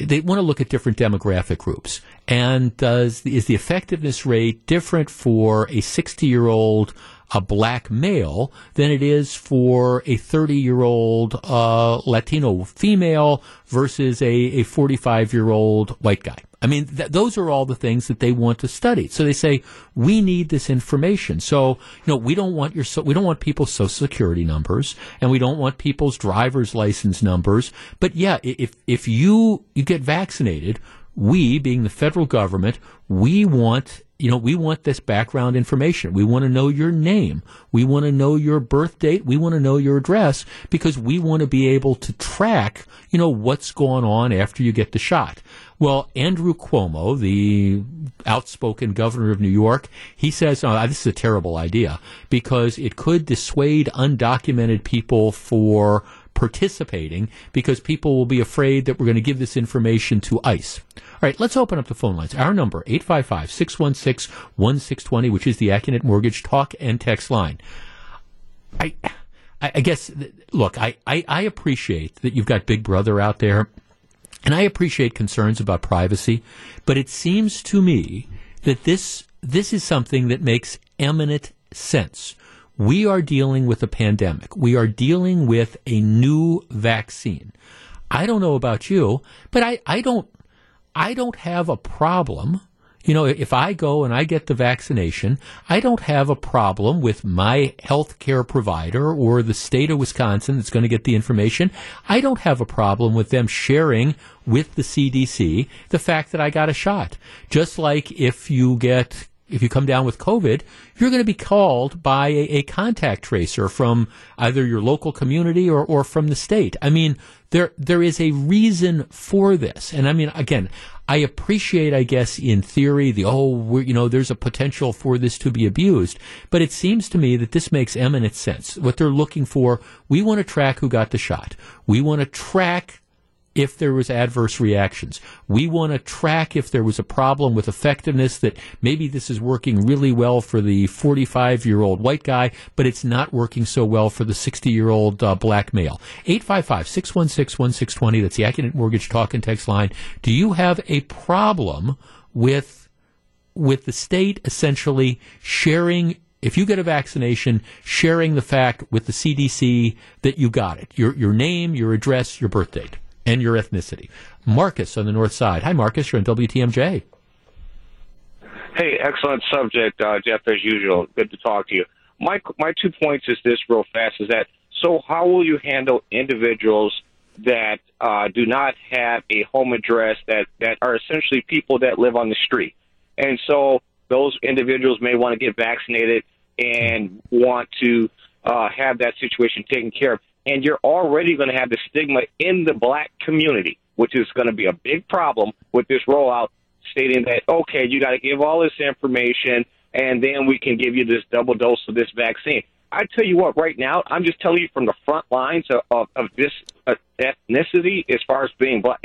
they want to look at different demographic groups. And does is the effectiveness rate different for a 60 year old a black male than it is for a 30 year old uh, Latino female versus a 45 year old white guy? I mean, th- those are all the things that they want to study. So they say we need this information. So you know, we don't want your so- we don't want people's social security numbers, and we don't want people's driver's license numbers. But yeah, if if you you get vaccinated, we, being the federal government, we want you know, we want this background information. We want to know your name. We want to know your birth date. We want to know your address because we want to be able to track, you know, what's going on after you get the shot. Well, Andrew Cuomo, the outspoken governor of New York, he says, oh, this is a terrible idea because it could dissuade undocumented people for participating because people will be afraid that we're going to give this information to ICE. All right, let's open up the phone lines. Our number, 855-616-1620, which is the Accunet Mortgage talk and text line. I, I guess, look, I, I, I appreciate that you've got Big Brother out there and I appreciate concerns about privacy, but it seems to me that this this is something that makes eminent sense. We are dealing with a pandemic. We are dealing with a new vaccine. I don't know about you, but I, I don't I don't have a problem you know, if I go and I get the vaccination, I don't have a problem with my health care provider or the state of Wisconsin that's going to get the information. I don't have a problem with them sharing with the CDC the fact that I got a shot. Just like if you get if you come down with COVID, you're going to be called by a, a, contact tracer from either your local community or, or from the state. I mean, there there is a reason for this, and I mean, again, I appreciate, I guess, in theory, the oh, you know, there's a potential for this to be abused, but it seems to me that this makes eminent sense. What they're looking for, we want to track who got the shot. We want to track if there was adverse reactions. We want to track if there was a problem with effectiveness that maybe this is working really well for the 45 year old white guy, but it's not working so well for the 60 year old uh, black male. 855 616 1620. That's the Accunet Mortgage Talk and Text line. Do you have a problem with with the state essentially sharing if you get a vaccination, sharing the fact with the CDC that you got it, your your name, your address, your birth date and your ethnicity. Marcus on the north side. Hi, Marcus. You're on WTMJ. Hey, excellent subject, uh, Jeff, as usual. Good to talk to you. My, my two points is this real fast is that so how will you handle individuals that uh, do not have a home address that, that are essentially people that live on the street? And so those individuals may want to get vaccinated and want to uh, have that situation taken care of and you're already going to have the stigma in the black community, which is going to be a big problem with this rollout, stating that, okay, you got to give all this information, and then we can give you this double dose of this vaccine. I tell you what, right now, I'm just telling you from the front lines of, of, of this uh, ethnicity as far as being black.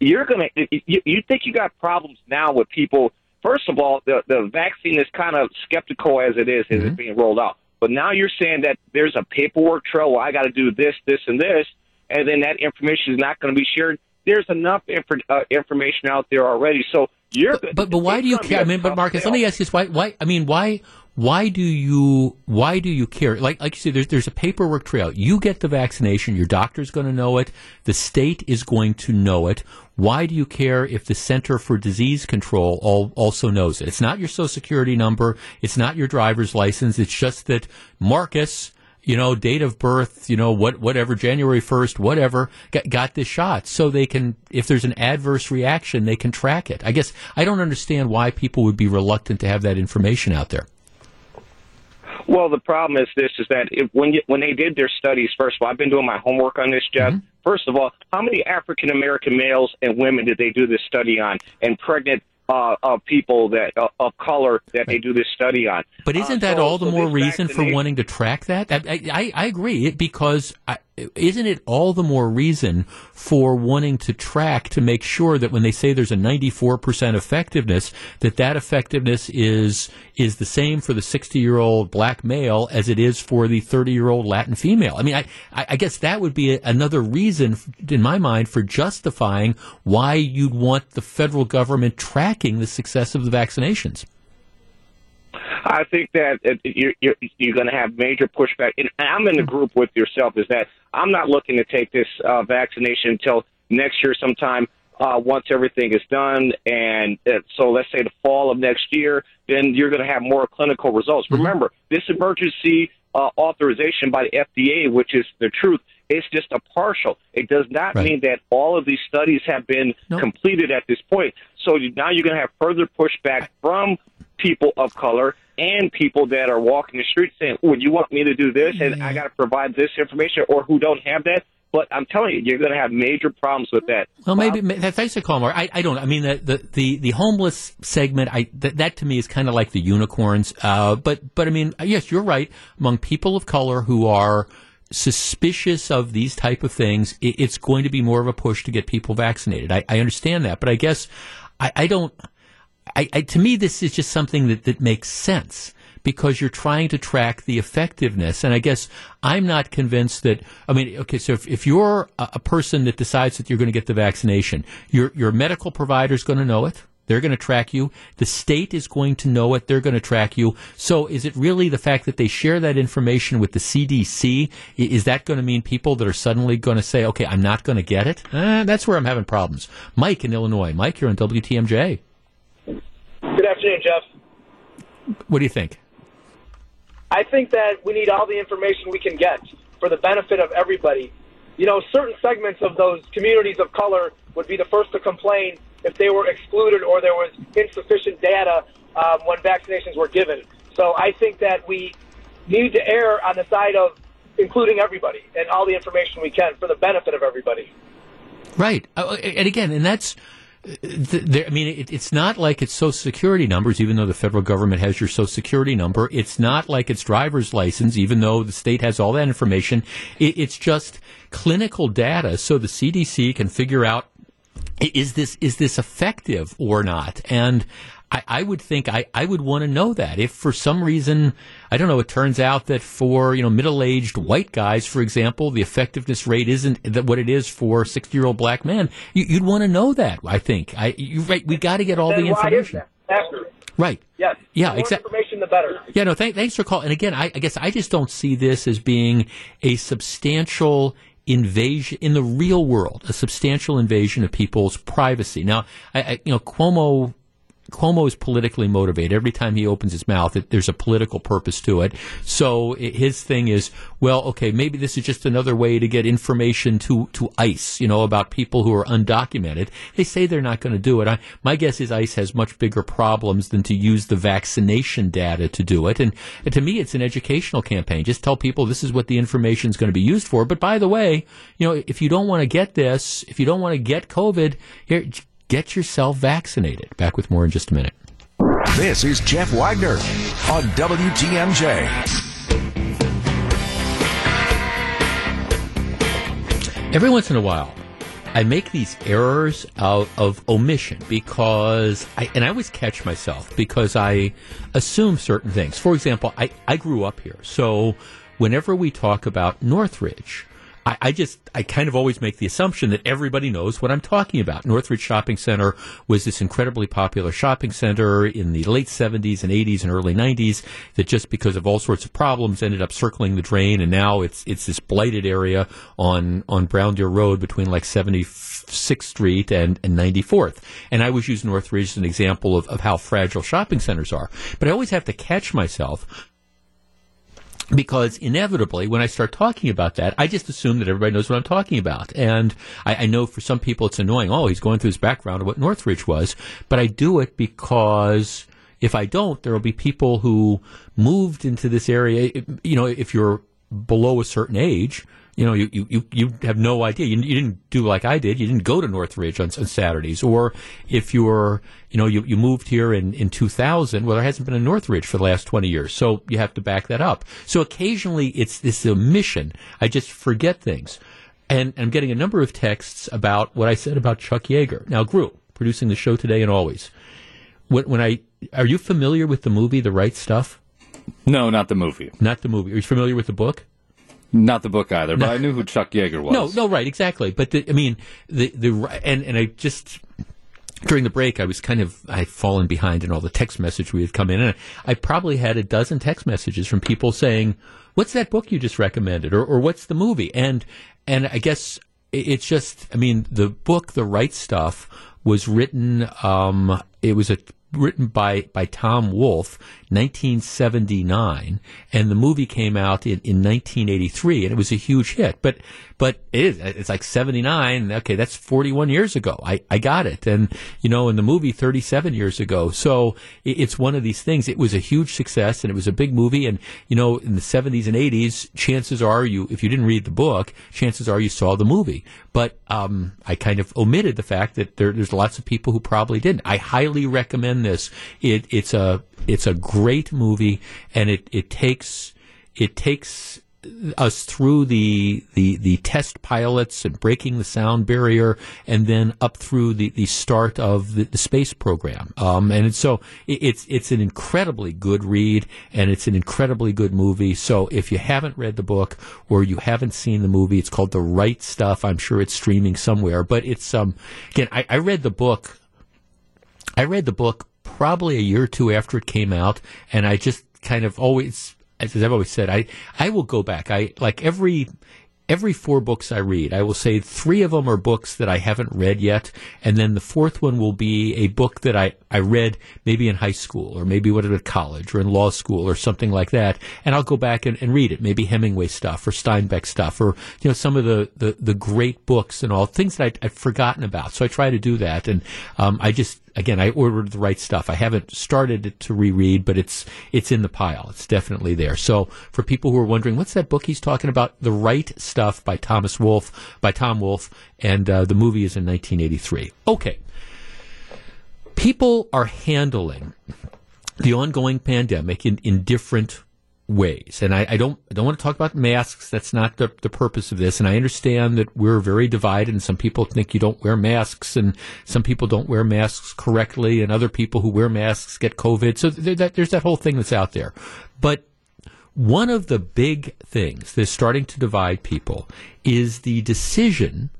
You're going to, you, you think you got problems now with people. First of all, the, the vaccine is kind of skeptical as it is, as mm-hmm. it's being rolled out. But now you're saying that there's a paperwork trail where I got to do this, this, and this, and then that information is not going to be shared. there's enough inf- uh, information out there already. So you're but but, but why do you care? I mean, but Marcus, let me ask you this: why why I mean why why do you why do you care? Like like you said, there's there's a paperwork trail. You get the vaccination, your doctor's going to know it, the state is going to know it. Why do you care if the Center for Disease Control all, also knows it? It's not your social security number, it's not your driver's license. It's just that Marcus you know, date of birth, you know, what, whatever, January 1st, whatever, got, got this shot. So they can, if there's an adverse reaction, they can track it. I guess I don't understand why people would be reluctant to have that information out there. Well, the problem is this: is that if, when you, when they did their studies, first of all, I've been doing my homework on this, Jeff. Mm-hmm. First of all, how many African American males and women did they do this study on, and pregnant uh, of people that uh, of color that they do this study on. But isn't uh, that so, all the so more reason for wanting to track that? I, I, I agree because I, isn't it all the more reason for wanting to track to make sure that when they say there's a 94% effectiveness, that that effectiveness is is the same for the 60 year old black male as it is for the 30 year old Latin female? I mean, I, I guess that would be another reason in my mind for justifying why you'd want the federal government tracking the success of the vaccinations. I think that you're, you're, you're going to have major pushback. And I'm in the group with yourself. Is that I'm not looking to take this uh, vaccination until next year sometime. Uh, once everything is done, and uh, so let's say the fall of next year, then you're going to have more clinical results. Mm-hmm. Remember, this emergency uh, authorization by the FDA, which is the truth, it's just a partial. It does not right. mean that all of these studies have been nope. completed at this point. So now you're going to have further pushback from people of color and people that are walking the street saying, "Would you want me to do this?" and I got to provide this information, or who don't have that. But I'm telling you, you're going to have major problems with that. Well, maybe thanks for calling. I, I don't. I mean, the, the the, the homeless segment. I that, that to me is kind of like the unicorns. Uh, but but I mean, yes, you're right. Among people of color who are suspicious of these type of things, it, it's going to be more of a push to get people vaccinated. I, I understand that, but I guess I, I don't. I, I, to me, this is just something that, that makes sense because you're trying to track the effectiveness. And I guess I'm not convinced that, I mean, okay, so if, if you're a, a person that decides that you're going to get the vaccination, your, your medical provider is going to know it. They're going to track you. The state is going to know it. They're going to track you. So is it really the fact that they share that information with the CDC? Is that going to mean people that are suddenly going to say, okay, I'm not going to get it? Eh, that's where I'm having problems. Mike in Illinois. Mike, you're on WTMJ. Afternoon, Jeff. What do you think? I think that we need all the information we can get for the benefit of everybody. You know, certain segments of those communities of color would be the first to complain if they were excluded or there was insufficient data um, when vaccinations were given. So I think that we need to err on the side of including everybody and all the information we can for the benefit of everybody. Right. Uh, and again, and that's I mean, it, it's not like it's Social Security numbers, even though the federal government has your Social Security number. It's not like it's driver's license, even though the state has all that information. It, it's just clinical data, so the CDC can figure out is this is this effective or not? And I, I would think I, I would want to know that. If for some reason, I don't know, it turns out that for, you know, middle-aged white guys, for example, the effectiveness rate isn't that what it is for 60-year-old black men, you, would want to know that, I think. I, you right, we got to get all then the information. Right. Yes. Yeah. The exactly. Information, the better. Yeah. No. Th- thanks for calling. And again, I, I, guess I just don't see this as being a substantial invasion in the real world, a substantial invasion of people's privacy. Now, I, I you know, Cuomo Cuomo is politically motivated. Every time he opens his mouth, it, there's a political purpose to it. So it, his thing is, well, okay, maybe this is just another way to get information to, to ICE, you know, about people who are undocumented. They say they're not going to do it. I, my guess is ICE has much bigger problems than to use the vaccination data to do it. And, and to me, it's an educational campaign. Just tell people this is what the information is going to be used for. But by the way, you know, if you don't want to get this, if you don't want to get COVID, here, Get yourself vaccinated. Back with more in just a minute. This is Jeff Wagner on WTMJ. Every once in a while, I make these errors out of omission because I, and I always catch myself because I assume certain things. For example, I, I grew up here. So whenever we talk about Northridge, I, I, just, I kind of always make the assumption that everybody knows what I'm talking about. Northridge Shopping Center was this incredibly popular shopping center in the late 70s and 80s and early 90s that just because of all sorts of problems ended up circling the drain, and now it's it's this blighted area on on Brown Deer Road between like 76th Street and, and 94th. And I always use Northridge as an example of, of how fragile shopping centers are. But I always have to catch myself because inevitably when I start talking about that, I just assume that everybody knows what I'm talking about. And I, I, know for some people it's annoying. Oh, he's going through his background of what Northridge was. But I do it because if I don't, there will be people who moved into this area. You know, if you're below a certain age, you know, you, you, you have no idea. You, you didn't do like I did. You didn't go to Northridge on, on Saturdays. Or if you're, you know, you, you moved here in, in 2000, well, there hasn't been a Northridge for the last 20 years. So you have to back that up. So occasionally it's this omission. I just forget things. And I'm getting a number of texts about what I said about Chuck Yeager. Now, Gru, producing the show today and always. When, when I, are you familiar with the movie The Right Stuff? No, not the movie. Not the movie. Are you familiar with the book? Not the book either, but no. I knew who Chuck Yeager was. No, no, right, exactly. But the, I mean, the the and and I just during the break, I was kind of I'd fallen behind in all the text message we had come in, and I probably had a dozen text messages from people saying, "What's that book you just recommended?" or, or "What's the movie?" and and I guess it's just, I mean, the book, The Right Stuff, was written. Um, it was a written by, by Tom Wolfe, 1979, and the movie came out in, in 1983, and it was a huge hit. But but it is, it's like 79. Okay, that's 41 years ago. I, I got it. And, you know, in the movie 37 years ago. So it, it's one of these things. It was a huge success and it was a big movie. And, you know, in the 70s and 80s, chances are you, if you didn't read the book, chances are you saw the movie. But um, I kind of omitted the fact that there, there's lots of people who probably didn't. I highly recommend this. It, it's a it's a great movie, and it, it takes it takes us through the, the, the test pilots and breaking the sound barrier and then up through the, the start of the, the space program. Um, and so it, it's, it's an incredibly good read and it's an incredibly good movie. So if you haven't read the book or you haven't seen the movie, it's called The Right Stuff. I'm sure it's streaming somewhere, but it's, um, again, I, I read the book. I read the book probably a year or two after it came out and I just kind of always as I've always said, I, I will go back. I like every every four books I read, I will say three of them are books that I haven't read yet, and then the fourth one will be a book that I, I read maybe in high school or maybe what at college or in law school or something like that, and I'll go back and, and read it, maybe Hemingway stuff or Steinbeck stuff or you know some of the, the, the great books and all things that I'd, I'd forgotten about. So I try to do that, and um, I just again, I ordered the right stuff. I haven't started to reread, but it's it's in the pile. It's definitely there. So for people who are wondering, what's that book he's talking about? The Right Stuff by Thomas Wolfe, by Tom Wolfe, and uh, the movie is in 1983. Okay, people are handling the ongoing pandemic in, in different ways. And I, I, don't I don't want to talk about masks. That's not the, the purpose of this. And I understand that we're very divided and some people think you don't wear masks and some people don't wear masks correctly and other people who wear masks get COVID. So that, there's that whole thing that's out there. But one of the big things that's starting to divide people is the decision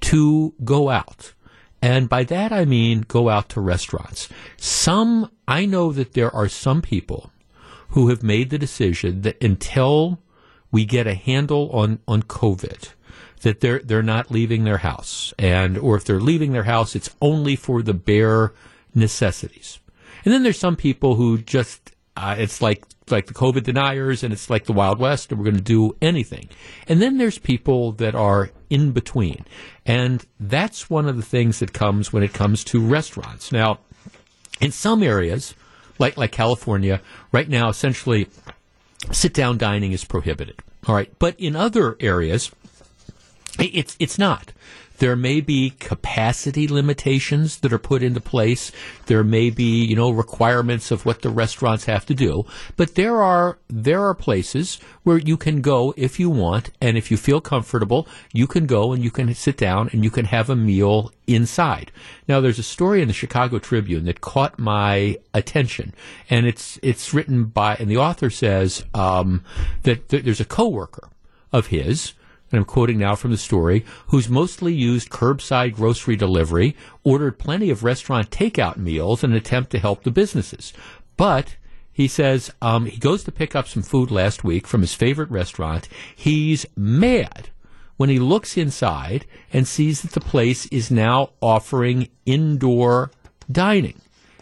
to go out. And by that I mean go out to restaurants. Some, I know that there are some people who have made the decision that until we get a handle on, on COVID, that they're they're not leaving their house, and or if they're leaving their house, it's only for the bare necessities. And then there's some people who just uh, it's like like the COVID deniers, and it's like the Wild West, and we're going to do anything. And then there's people that are in between, and that's one of the things that comes when it comes to restaurants. Now, in some areas, like like California, right now essentially sit down dining is prohibited. All right, but in other areas, it's it's not. There may be capacity limitations that are put into place. There may be, you know, requirements of what the restaurants have to do. But there are there are places where you can go if you want, and if you feel comfortable, you can go and you can sit down and you can have a meal inside. Now, there's a story in the Chicago Tribune that caught my attention, and it's it's written by, and the author says um, that th- there's a coworker of his and I'm quoting now from the story, who's mostly used curbside grocery delivery, ordered plenty of restaurant takeout meals in an attempt to help the businesses. But he says um, he goes to pick up some food last week from his favorite restaurant. He's mad when he looks inside and sees that the place is now offering indoor dining.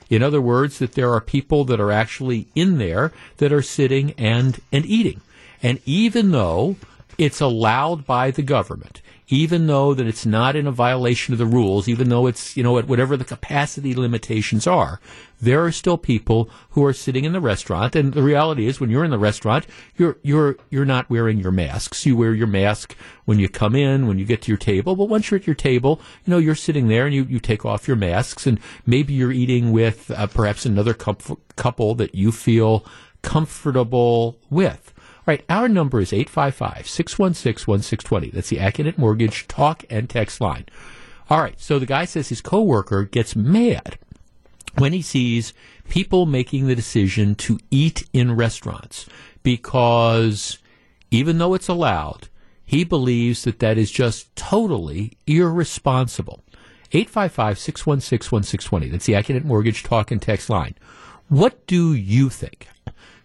In other words, that there are people that are actually in there that are sitting and, and eating. And even though it's allowed by the government, even though that it's not in a violation of the rules, even though it's, you know, at whatever the capacity limitations are, there are still people who are sitting in the restaurant. And the reality is when you're in the restaurant, you're, you're, you're not wearing your masks. You wear your mask when you come in, when you get to your table. But once you're at your table, you know, you're sitting there and you, you take off your masks and maybe you're eating with uh, perhaps another couple that you feel comfortable with. Right, our number is 855 616 1620. That's the Accunet Mortgage talk and text line. All right, so the guy says his coworker gets mad when he sees people making the decision to eat in restaurants because even though it's allowed, he believes that that is just totally irresponsible. 855 616 1620. That's the Accunet Mortgage talk and text line. What do you think?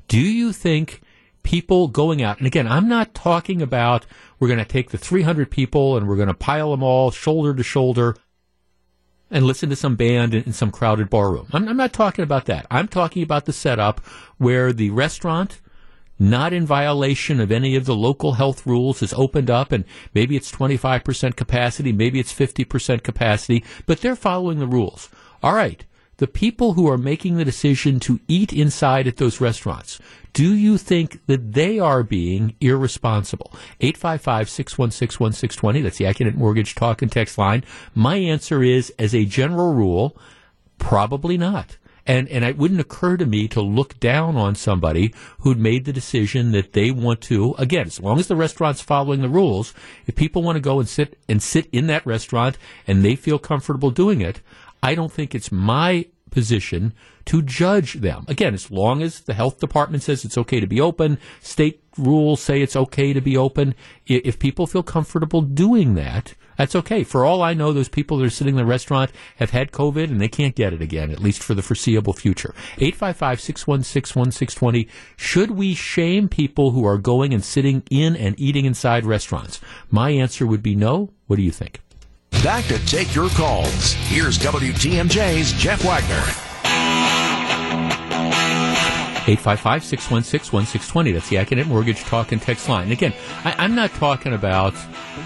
Do you think people going out. And again, I'm not talking about we're going to take the 300 people and we're going to pile them all shoulder to shoulder and listen to some band in, in some crowded bar room. I'm, I'm not talking about that. I'm talking about the setup where the restaurant, not in violation of any of the local health rules, is opened up and maybe it's 25% capacity, maybe it's 50% capacity, but they're following the rules. All right the people who are making the decision to eat inside at those restaurants, do you think that they are being irresponsible? 855 616 1620. That's the Accunet Mortgage talk and text line. My answer is, as a general rule, probably not. And, and it wouldn't occur to me to look down on somebody who'd made the decision that they want to, again, as long as the restaurant's following the rules, if people want to go and sit and sit in that restaurant and they feel comfortable doing it, I don't think it's my position to judge them. Again, as long as the health department says it's okay to be open, state rules say it's okay to be open. If people feel comfortable doing that, that's okay. For all I know, those people that are sitting in the restaurant have had COVID and they can't get it again, at least for the foreseeable future. 855-616-1620. Should we shame people who are going and sitting in and eating inside restaurants? My answer would be no. What do you think? Back to take your calls. Here's WTMJ's Jeff Wagner. 855 616 1620. That's the Accunet Mortgage Talk and Text line. Again, I, am not talking about,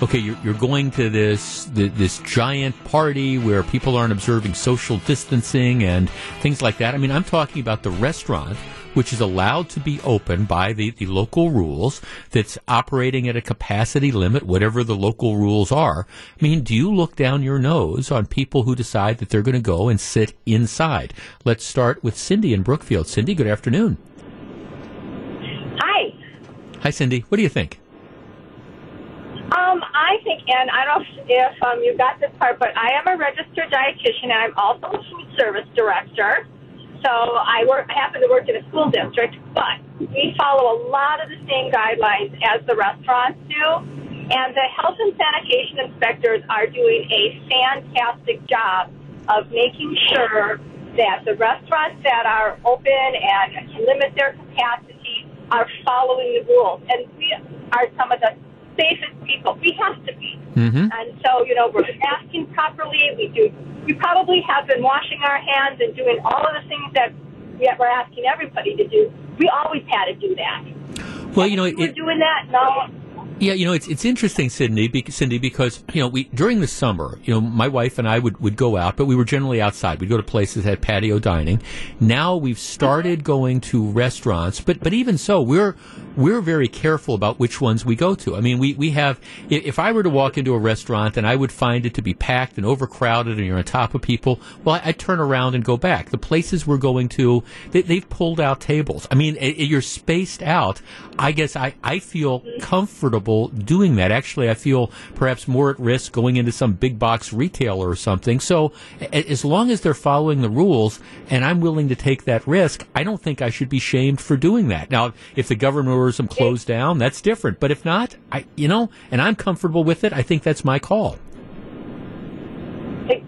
okay, you're, you're going to this, this giant party where people aren't observing social distancing and things like that. I mean, I'm talking about the restaurant which is allowed to be open by the, the local rules, that's operating at a capacity limit, whatever the local rules are. I mean, do you look down your nose on people who decide that they're going to go and sit inside? Let's start with Cindy in Brookfield. Cindy, good afternoon. Hi. Hi, Cindy. What do you think? Um, I think, and I don't know if um, you got this part, but I am a registered dietitian and I'm also a food service director. So I work, I happen to work in a school district, but we follow a lot of the same guidelines as the restaurants do. And the health and sanitation inspectors are doing a fantastic job of making sure that the restaurants that are open and limit their capacity are following the rules. And we are some of the safest people. We have to be. Mm-hmm. And so, you know, we're masking properly. We do we probably have been washing our hands and doing all of the things that we're asking everybody to do. We always had to do that. Well, you know, we're doing that. No, yeah, you know, it's it's interesting, Sydney, be, Cindy, because you know, we during the summer, you know, my wife and I would, would go out, but we were generally outside. We'd go to places that had patio dining. Now we've started going to restaurants, but but even so, we're we're very careful about which ones we go to. I mean, we we have if I were to walk into a restaurant and I would find it to be packed and overcrowded, and you're on top of people, well, I, turn around and go back. The places we're going to, they, have pulled out tables. I mean, it, you're spaced out. I guess I I feel comfortable doing that. Actually, I feel perhaps more at risk going into some big box retailer or something. So as long as they're following the rules and I'm willing to take that risk, I don't think I should be shamed for doing that. Now, if the government tourism closed down, that's different. But if not, I, you know, and I'm comfortable with it, I think that's my call.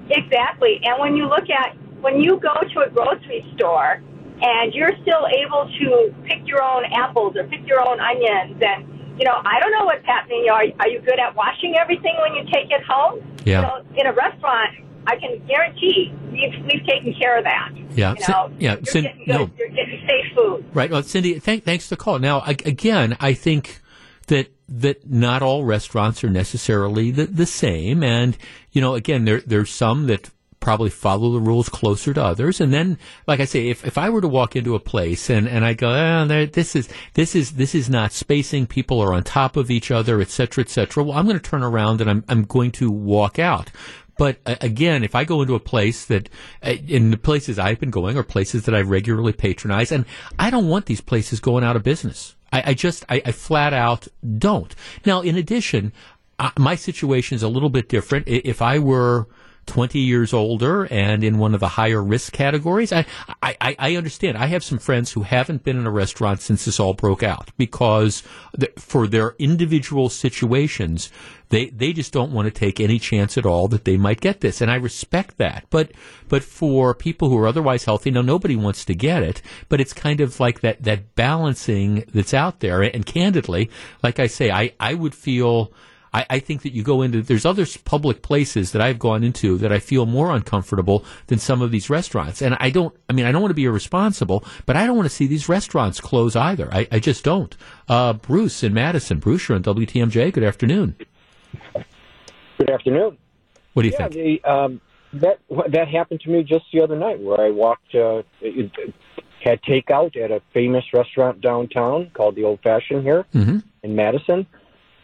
Exactly. And when you look at, when you go to a grocery store and you're still able to pick your own apples or pick your own onions and you know, I don't know what's happening. Are, are you good at washing everything when you take it home? Yeah. You know, in a restaurant, I can guarantee we've, we've taken care of that. Yeah. You know, yeah. You're, getting good, no. you're getting safe food. Right. Well, Cindy, thank, thanks for the call. Now, again, I think that that not all restaurants are necessarily the, the same, and you know, again, there there's some that probably follow the rules closer to others. And then, like I say, if, if I were to walk into a place and, and I go, oh, this is this is this is not spacing, people are on top of each other, et cetera, et cetera. Well, I'm going to turn around and I'm I'm going to walk out. But uh, again, if I go into a place that, uh, in the places I've been going, or places that I regularly patronize, and I don't want these places going out of business. I, I just, I, I, flat out don't. Now, in addition, uh, my situation is a little bit different. If I were 20 years older and in one of the higher risk categories. I, I, I understand. I have some friends who haven't been in a restaurant since this all broke out because the, for their individual situations, they, they just don't want to take any chance at all that they might get this. And I respect that. But, but for people who are otherwise healthy, now nobody wants to get it, but it's kind of like that, that balancing that's out there. And candidly, like I say, I, I would feel, I, I, think that you go into there's other public places that I've gone into that I feel more uncomfortable than some of these restaurants. And I don't, I mean, I don't want to be irresponsible, but I don't want to see these restaurants close either. I, I just don't. Uh, Bruce in Madison, Bruce, you're on WTMJ. Good afternoon. Good afternoon. What do you yeah, think? The, um, that that happened to me just the other night, where I walked, uh, had takeout at a famous restaurant downtown called the Old Fashioned here mm-hmm. in Madison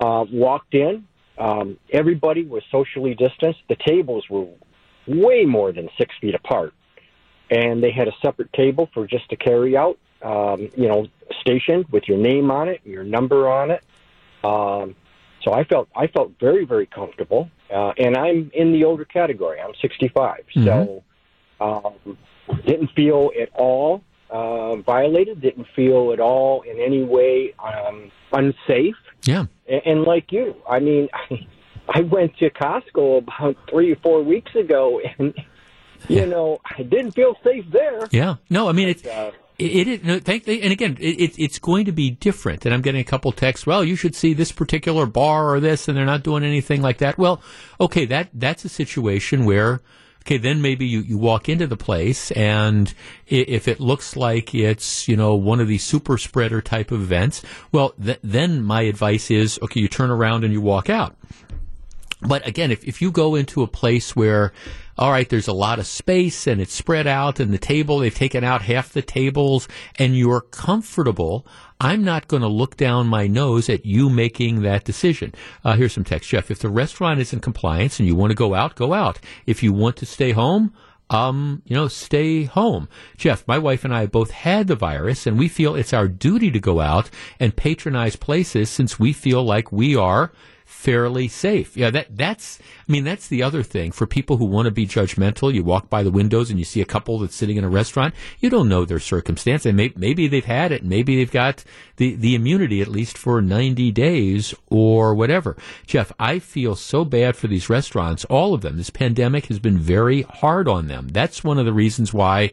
uh, walked in. Um, everybody was socially distanced. The tables were way more than six feet apart, and they had a separate table for just to carry out. Um, you know, stationed with your name on it, your number on it. Um, so I felt I felt very very comfortable, uh, and I'm in the older category. I'm 65, mm-hmm. so um, didn't feel at all uh, violated. Didn't feel at all in any way um, unsafe. Yeah. And, and like you, I mean, *laughs* I went to Costco about three or four weeks ago, and you yeah. know, I didn't feel safe there. Yeah. No, I mean it's. Uh, it, it, no, thank, and again, it, it's going to be different. And I'm getting a couple texts. Well, you should see this particular bar or this, and they're not doing anything like that. Well, okay, that that's a situation where okay, then maybe you, you walk into the place and if it looks like it's, you know, one of these super spreader type of events, well, th- then my advice is, okay, you turn around and you walk out. But again, if, if you go into a place where, all right, there's a lot of space and it's spread out and the table, they've taken out half the tables and you're comfortable, I'm not going to look down my nose at you making that decision. Uh, here's some text, Jeff. If the restaurant is in compliance and you want to go out, go out. If you want to stay home, um, you know, stay home. Jeff, my wife and I both had the virus, and we feel it's our duty to go out and patronize places since we feel like we are fairly safe. Yeah, that that's I mean that's the other thing for people who want to be judgmental. You walk by the windows and you see a couple that's sitting in a restaurant. You don't know their circumstance, and may, maybe they've had it. Maybe they've got the the immunity at least for ninety days or whatever. Jeff, I feel so bad for these restaurants. All of them. This pandemic has been very hard on them. That's one of the reasons why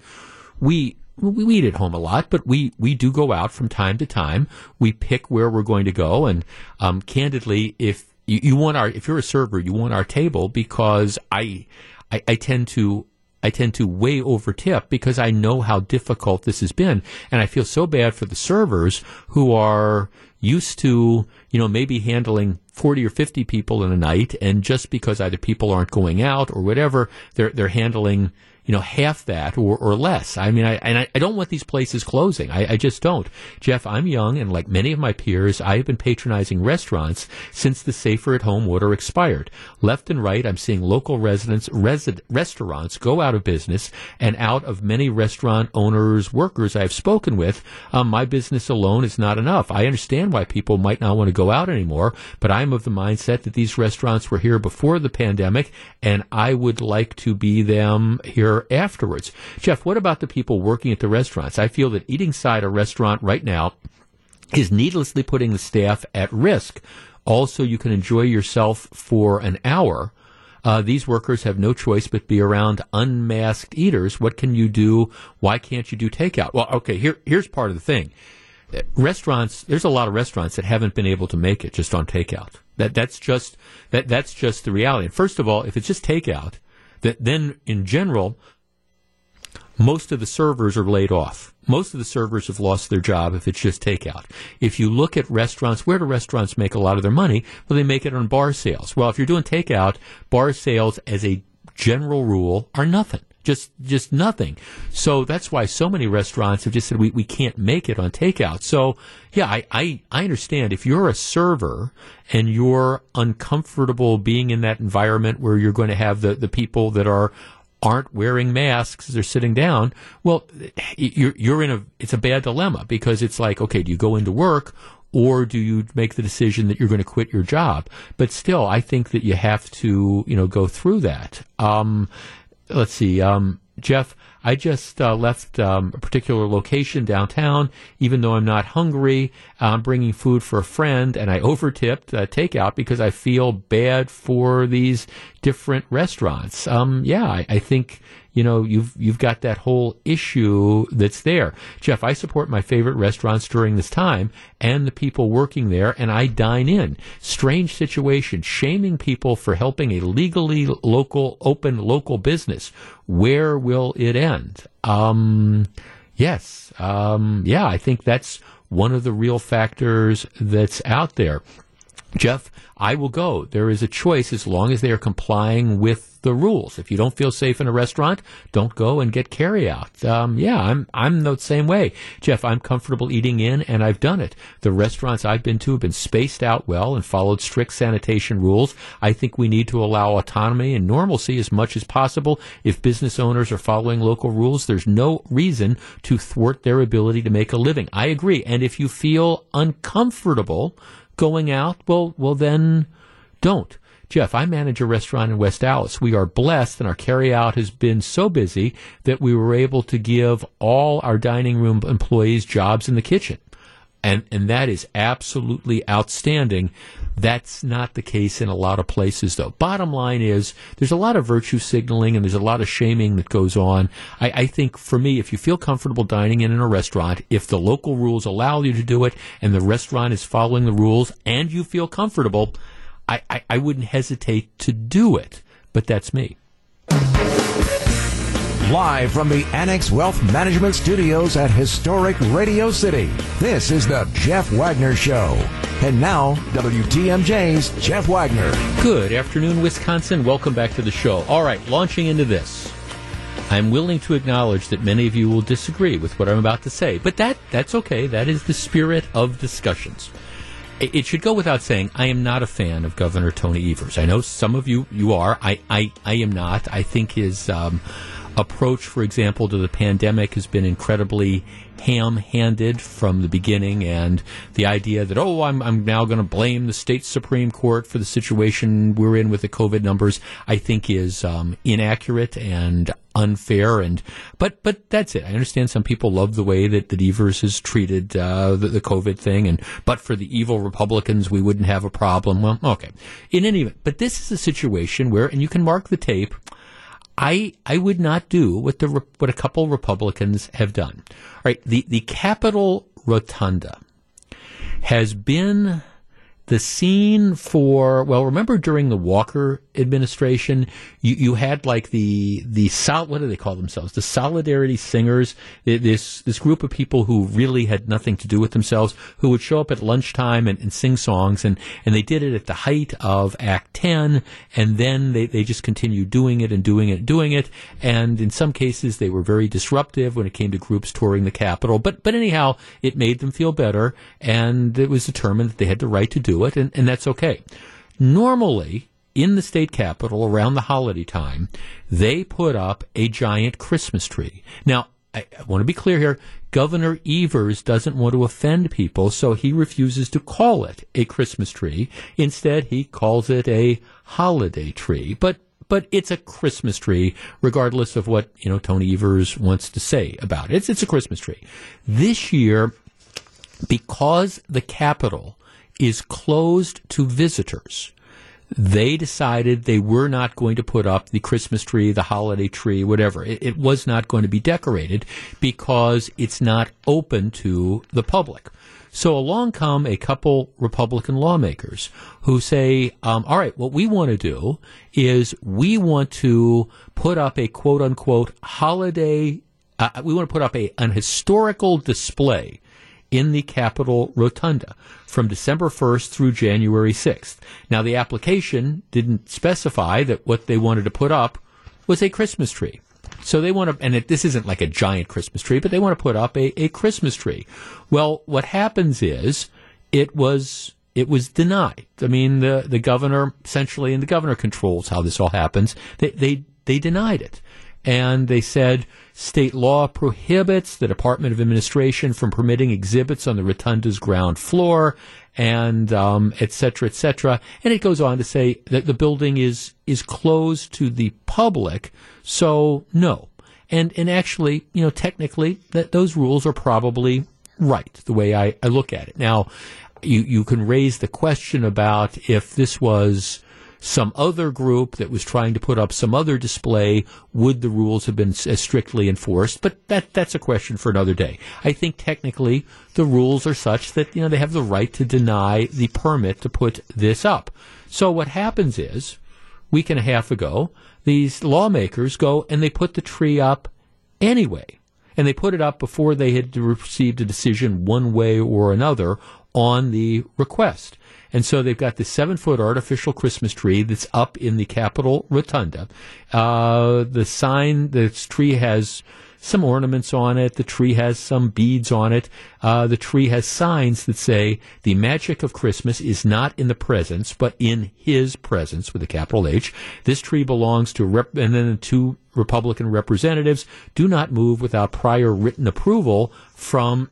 we we eat at home a lot, but we, we do go out from time to time. We pick where we're going to go. And um, candidly, if you, you want our if you're a server, you want our table because I, I, I tend to I tend to way over tip because I know how difficult this has been. And I feel so bad for the servers who are used to, you know, maybe handling 40 or 50 people in a night. And just because either people aren't going out or whatever, they're, they're handling, you know, half that or, or less. I mean, I, and I, I don't want these places closing. I, I just don't. Jeff, I'm young, and like many of my peers, I have been patronizing restaurants since the safer at home order expired. Left and right, I'm seeing local residents, resid, restaurants go out of business, and out of many restaurant owners, workers I've spoken with, um, my business alone is not enough. I understand why people might not want to go out anymore, but I'm of the mindset that these restaurants were here before the pandemic, and I would like to be them here afterwards. Jeff, what about the people working at the restaurants? I feel that eating side a restaurant right now is needlessly putting the staff at risk. Also, you can enjoy yourself for an hour. Uh, these workers have no choice but be around unmasked eaters. What can you do? Why can't you do takeout? Well, okay, here, here's part of the thing. Restaurants, there's a lot of restaurants that haven't been able to make it just on takeout. That, that's just, that, that's just the reality. And first of all, if it's just takeout, that then in general, most of the servers are laid off. Most of the servers have lost their job if it's just takeout. If you look at restaurants, where do restaurants make a lot of their money? Well, they make it on bar sales. Well, if you're doing takeout, bar sales as a general rule are nothing. Just, just nothing. So that's why so many restaurants have just said we, we can't make it on takeout. So yeah, I, I, I understand if you're a server and you're uncomfortable being in that environment where you're going to have the, the people that are aren't wearing masks they're sitting down well you're you're in a it's a bad dilemma because it's like okay do you go into work or do you make the decision that you're going to quit your job but still i think that you have to you know go through that um, let's see um, jeff I just uh, left um, a particular location downtown, even though I'm not hungry. I'm bringing food for a friend, and I overtipped uh, takeout because I feel bad for these different restaurants. Um, yeah, I, I think you know, you've you've got that whole issue that's there. Jeff, I support my favorite restaurants during this time and the people working there, and I dine in. Strange situation, shaming people for helping a legally local, open local business. Where will it end? Um, yes, um, yeah, I think that's one of the real factors that's out there. Jeff, I will go. There is a choice as long as they are complying with the rules. If you don't feel safe in a restaurant, don't go and get carry out. Um, yeah, I'm I'm the same way, Jeff. I'm comfortable eating in, and I've done it. The restaurants I've been to have been spaced out well and followed strict sanitation rules. I think we need to allow autonomy and normalcy as much as possible. If business owners are following local rules, there's no reason to thwart their ability to make a living. I agree. And if you feel uncomfortable going out, well, well then don't. Jeff, I manage a restaurant in West Allis. We are blessed and our carryout has been so busy that we were able to give all our dining room employees jobs in the kitchen. And, and that is absolutely outstanding. That's not the case in a lot of places, though. Bottom line is, there's a lot of virtue signaling and there's a lot of shaming that goes on. I, I think for me, if you feel comfortable dining in in a restaurant, if the local rules allow you to do it and the restaurant is following the rules and you feel comfortable, I, I, I wouldn't hesitate to do it. But that's me. Live from the Annex Wealth Management Studios at historic Radio City, this is the Jeff Wagner Show. And now, WTMJ's Jeff Wagner. Good afternoon, Wisconsin. Welcome back to the show. All right, launching into this. I'm willing to acknowledge that many of you will disagree with what I'm about to say, but that that's okay. That is the spirit of discussions. It, should go without saying, I am not a fan of Governor Tony Evers. I know some of you you are. I I, I am not. I think his um, approach, for example, to the pandemic has been incredibly ham handed from the beginning. And the idea that, oh, I'm, I'm now going to blame the state Supreme Court for the situation we're in with the COVID numbers, I think is um, inaccurate and unfair. And but but that's it. I understand some people love the way that, that Evers has treated uh, the, the COVID thing, and but for the evil Republicans, we wouldn't have a problem. Well, okay. In any event, but this is a situation where, and you can mark the tape. I I would not do what the what a couple Republicans have done. All right, the the Capitol Rotunda has been the scene for well remember during the walker administration you, you had like the the sol- what do they call themselves? The solidarity singers this this group of people who really had nothing to do with themselves who would show up at lunchtime and, and sing songs and and they did it at the height of act 10 and then they, they just continued doing it and doing it and doing it and in some cases they were very disruptive when it came to groups touring the capitol but but anyhow it made them feel better and it was determined that they had the right to do it, and, and that's okay. Normally, in the state capitol around the holiday time, they put up a giant Christmas tree. Now, I, I want to be clear here. Governor Evers doesn't want to offend people, so he refuses to call it a Christmas tree. Instead, he calls it a holiday tree. But but it's a Christmas tree, regardless of what you know Tony Evers wants to say about it. It's it's a Christmas tree. This year, because the Capitol is closed to visitors, they decided they were not going to put up the Christmas tree, the holiday tree, whatever. It, it, was not going to be decorated because it's not open to the public. So along come a couple Republican lawmakers who say, um, all right, what we want to do is we want to put up a quote unquote holiday, uh, we want to put up a, an historical display in the Capitol Rotunda from December 1st through January 6th. Now, the application didn't specify that what they wanted to put up was a Christmas tree. So they want to, and it, this isn't like a giant Christmas tree, but they want to put up a, a Christmas tree. Well, what happens is it was it was denied. I mean, the the governor essentially, and the governor controls how this all happens. They they they denied it, and they said State law prohibits the Department of Administration from permitting exhibits on the rotunda's ground floor, and um, et cetera, et cetera. And it goes on to say that the building is is closed to the public, so no. And and actually, you know, technically, that those rules are probably right the way I, I look at it. Now, you you can raise the question about if this was some other group that was trying to put up some other display, would the rules have been as uh, strictly enforced? But that that's a question for another day. I think technically the rules are such that you know they have the right to deny the permit to put this up. So what happens is, week and a half ago, these lawmakers go and they put the tree up anyway. And they put it up before they had received a decision one way or another on the request. And so they've got this seven foot artificial Christmas tree that's up in the Capitol Rotunda. Uh, the sign, the tree has some ornaments on it. The tree has some beads on it. Uh, the tree has signs that say the magic of Christmas is not in the presence, but in His presence with a capital H. This tree belongs to rep- and then the two Republican representatives do not move without prior written approval from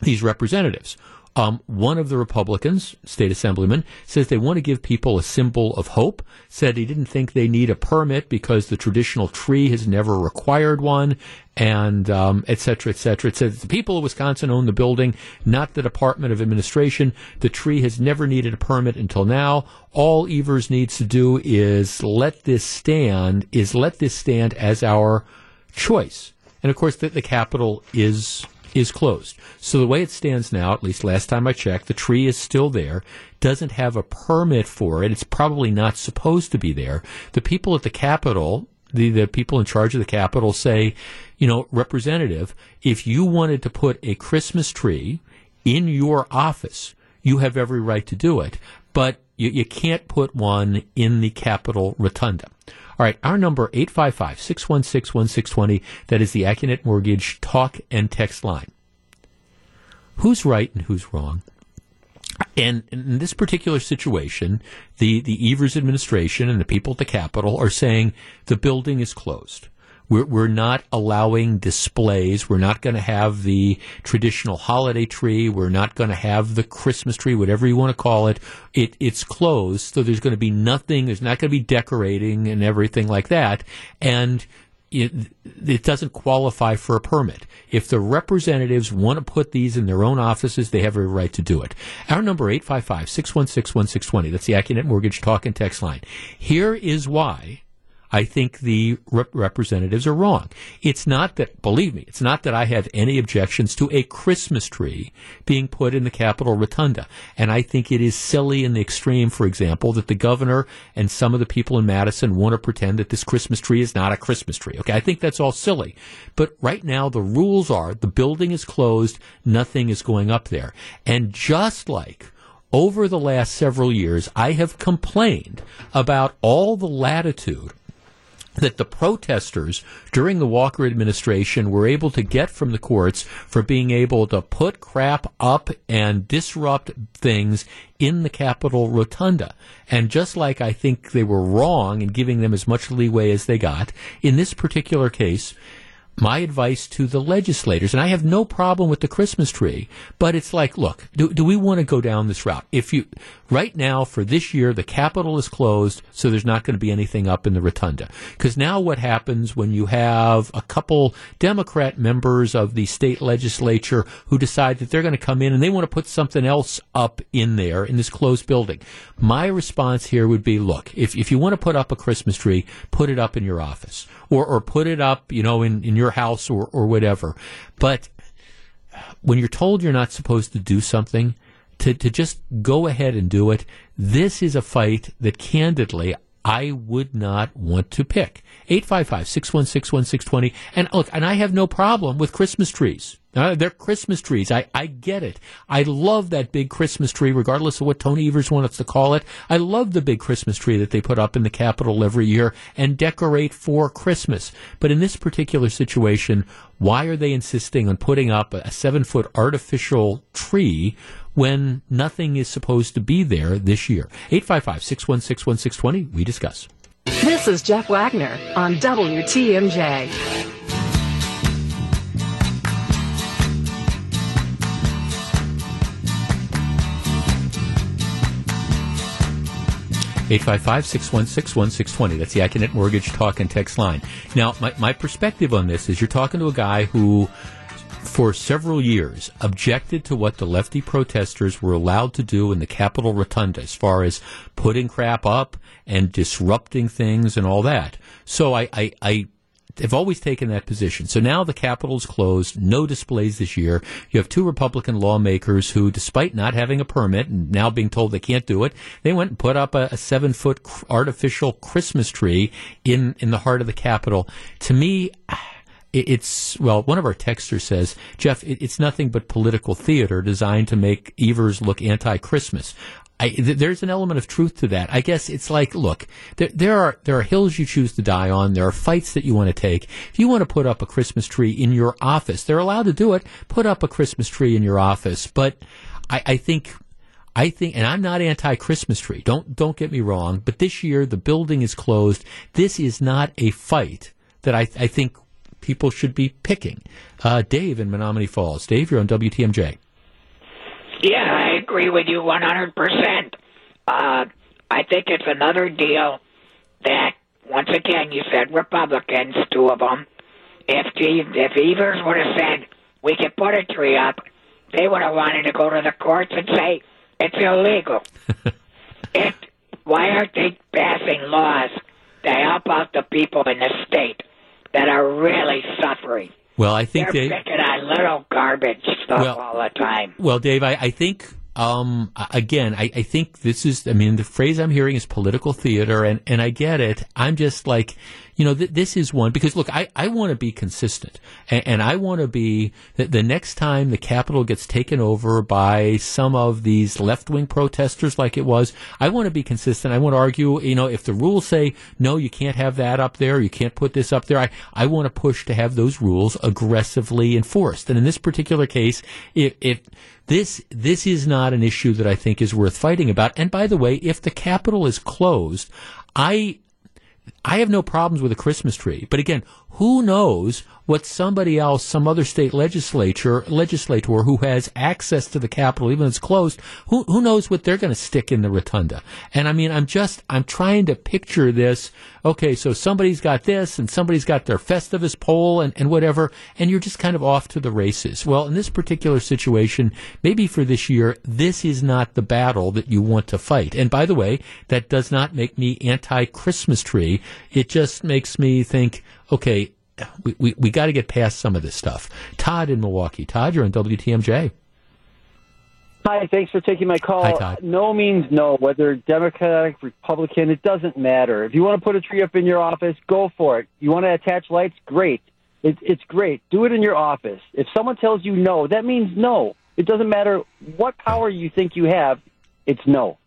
these representatives. Um, one of the Republicans, state assemblyman, says they want to give people a symbol of hope. Said he didn't think they need a permit because the traditional tree has never required one, and um, et cetera, et cetera. It says the people of Wisconsin own the building, not the Department of Administration. The tree has never needed a permit until now. All Evers needs to do is let this stand. Is let this stand as our choice. And of course, the, the Capitol is is closed. So the way it stands now, at least last time I checked, the tree is still there, doesn't have a permit for it. It's probably not supposed to be there. The people at the Capitol, the, the people in charge of the Capitol say, you know, representative, if you wanted to put a Christmas tree in your office, you have every right to do it, but you, you can't put one in the Capitol Rotunda. All right, our number 855-616-1620. That is the Accunet Mortgage talk and text line. Who's right and who's wrong? And in this particular situation, the, the Evers administration and the people at the Capitol are saying the building is closed. We're, we're not allowing displays. We're not going to have the traditional holiday tree. We're not going to have the Christmas tree, whatever you want to call it. it it's closed, so there's going to be nothing. There's not going to be decorating and everything like that. And it, it, doesn't qualify for a permit. If the representatives want to put these in their own offices, they have a right to do it. Our number 855-616-1620. That's the Accunet Mortgage Talk and Text line. Here is why I think the rep- representatives are wrong. It's not that, believe me, it's not that I have any objections to a Christmas tree being put in the Capitol Rotunda. And I think it is silly in the extreme, for example, that the governor and some of the people in Madison want to pretend that this Christmas tree is not a Christmas tree. Okay, I think that's all silly. But right now, the rules are the building is closed, nothing is going up there. And just like over the last several years, I have complained about all the latitude that the protesters during the Walker administration were able to get from the courts for being able to put crap up and disrupt things in the Capitol Rotunda. And just like I think they were wrong in giving them as much leeway as they got, in this particular case, my advice to the legislators, and I have no problem with the Christmas tree, but it's like, look, do, do we want to go down this route? If you, right now for this year, the Capitol is closed, so there's not going to be anything up in the rotunda. Because now what happens when you have a couple Democrat members of the state legislature who decide that they're going to come in and they want to put something else up in there in this closed building? My response here would be, look, if, if you want to put up a Christmas tree, put it up in your office or, or put it up, you know, in, in your house or, or whatever. But when you're told you're not supposed to do something, to, to just go ahead and do it, this is a fight that candidly I would not want to pick. 855-616-1620. And look, and I have no problem with Christmas trees. Uh, they're Christmas trees. I, I get it. I love that big Christmas tree, regardless of what Tony Evers wants to call it. I love the big Christmas tree that they put up in the Capitol every year and decorate for Christmas. But in this particular situation, why are they insisting on putting up a seven foot artificial tree when nothing is supposed to be there this year? 855 616 1620. We discuss. This is Jeff Wagner on WTMJ. 855-616-1620. That's the Accunet Mortgage Talk and Text line. Now, my, my perspective on this is you're talking to a guy who for several years objected to what the lefty protesters were allowed to do in the Capitol Rotunda as far as putting crap up and disrupting things and all that. So I, I, I have always taken that position. So now the Capitol's closed, no displays this year. You have two Republican lawmakers who, despite not having a permit and now being told they can't do it, they went and put up a, a seven foot artificial Christmas tree in, in the heart of the Capitol. To me, it's well one of our texters says jeff it's nothing but political theater designed to make evers look anti-christmas I, th- there's an element of truth to that. I guess it's like, look, there, there, are there are hills you choose to die on. There are fights that you want to take. If you want to put up a Christmas tree in your office, they're allowed to do it. Put up a Christmas tree in your office. But I, I think, I think, and I'm not anti-Christmas tree. Don't don't get me wrong. But this year the building is closed. This is not a fight that I, I think people should be picking. Uh, Dave in Menomonee Falls. Dave, you're on WTMJ. Yeah, I agree with you 100%. Uh, I think it's another deal that, once again, you said Republicans, two of them. If, if Evers would have said, we can put a tree up, they would have wanted to go to the courts and say, it's illegal. *laughs* it, why aren't they passing laws to help out the people in the state that are really suffering? Well, I think They're they picking on little garbage stuff Well- all the time. Well, Dave, I, I think um, again, I, I think this is. I mean, the phrase I'm hearing is political theater, and, and I get it. I'm just like, you know, th- this is one because look, I, I want to be consistent, and, and I want to be that the next time the Capitol gets taken over by some of these left wing protesters, like it was, I want to be consistent. I want to argue, you know, if the rules say no, you can't have that up there, you can't put this up there. I I want to push to have those rules aggressively enforced, and in this particular case, if if this this is not an issue that I think is worth fighting about. And by the way, if the Capitol is closed, I I have no problems with a Christmas tree. But again, who knows what somebody else, some other state legislature, legislator who has access to the Capitol, even if it's closed, who, who knows what they're going to stick in the rotunda? And I mean, I'm just, I'm trying to picture this. Okay, so somebody's got this and somebody's got their Festivus pole and, and whatever, and you're just kind of off to the races. Well, in this particular situation, maybe for this year, this is not the battle that you want to fight. And by the way, that does not make me anti-Christmas tree. It just makes me think, okay, we, we, we got to get past some of this stuff. Todd in Milwaukee. Todd, you're on WTMJ. Hi, thanks for taking my call. Hi, Todd. No means no, whether Democratic, Republican, it doesn't matter. If you want to put a tree up in your office, go for it. You want to attach lights, great. It, it's great. Do it in your office. If someone tells you no, that means no. It doesn't matter what power you think you have, it's no.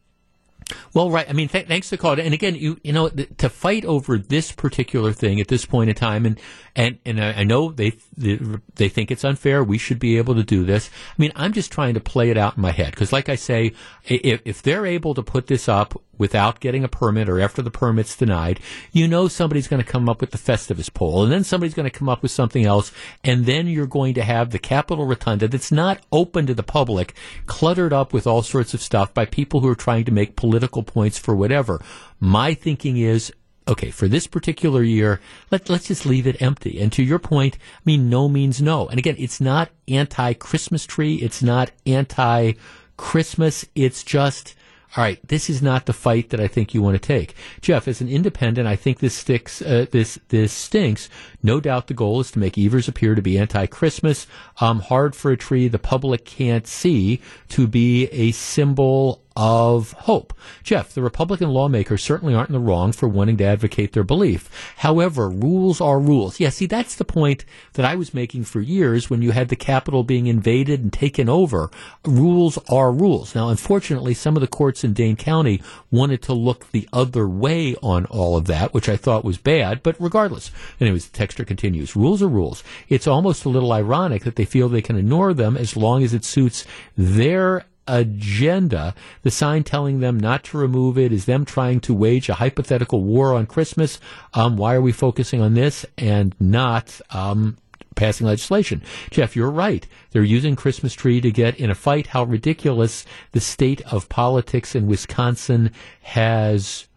Well, right. I mean, th- thanks to call. And again, you you know, th- to fight over this particular thing at this point in time, and and and I I know they they they think it's unfair. We should be able to do this. I mean, I'm just trying to play it out in my head because, like I say, if if they're able to put this up without getting a permit or after the permit's denied, you know somebody's going to come up with the Festivus pole, and then somebody's going to come up with something else, and then you're going to have the Capitol Rotunda that's not open to the public, cluttered up with all sorts of stuff by people who are trying to make political points for whatever. My thinking is okay, for this particular year, let, let's just leave it empty. And to your point, I mean, no means no. And again, it's not anti Christmas tree. It's not anti Christmas. It's just, all right, this is not the fight that I think you want to take. Jeff, as an independent, I think this sticks, uh, this, this stinks. No doubt the goal is to make Evers appear to be anti-Christmas, um, hard for a tree the public can't see to be a symbol of hope. Jeff, the Republican lawmakers certainly aren't in the wrong for wanting to advocate their belief. However, rules are rules. Yeah, see, that's the point that I was making for years when you had the Capitol being invaded and taken over. Rules are rules. Now, unfortunately, some of the courts in Dane County wanted to look the other way on all of that, which I thought was bad, but regardless. Anyways, the texture continues. Rules are rules. It's almost a little ironic that they feel they can ignore them as long as it suits their agenda. The sign telling them not to remove it is them trying to wage a hypothetical war on Christmas. Um, why are we focusing on this and not um, passing legislation? Jeff, you're right. They're using Christmas tree to get in a fight. How ridiculous the state of politics in Wisconsin has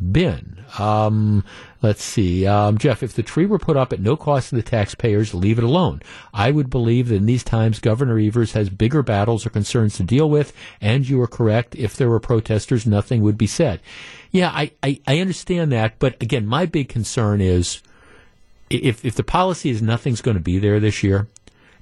been. Um, let's see. Um, Jeff, if the tree were put up at no cost to the taxpayers, leave it alone. I would believe that in these times, Governor Evers has bigger battles or concerns to deal with, and you are correct. If there were protesters, nothing would be said. Yeah, I, I, I understand that, but again, my big concern is if, if the policy is nothing's going to be there this year,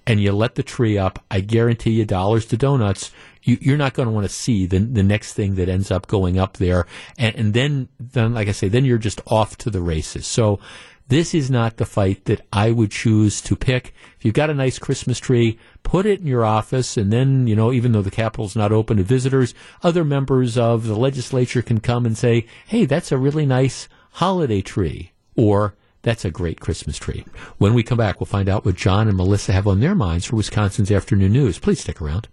and you let the tree up, I guarantee you dollars to donuts, you, are not going to want to see the, the next thing that ends up going up there. And, and then, then, like I say, then you're just off to the races. So this is not the fight that I would choose to pick. If you've got a nice Christmas tree, put it in your office, and then, you know, even though the Capitol's not open to visitors, other members of the legislature can come and say, hey, that's a really nice holiday tree. Or, that's a great Christmas tree. When we come back, we'll find out what John and Melissa have on their minds for Wisconsin's afternoon news. Please stick around.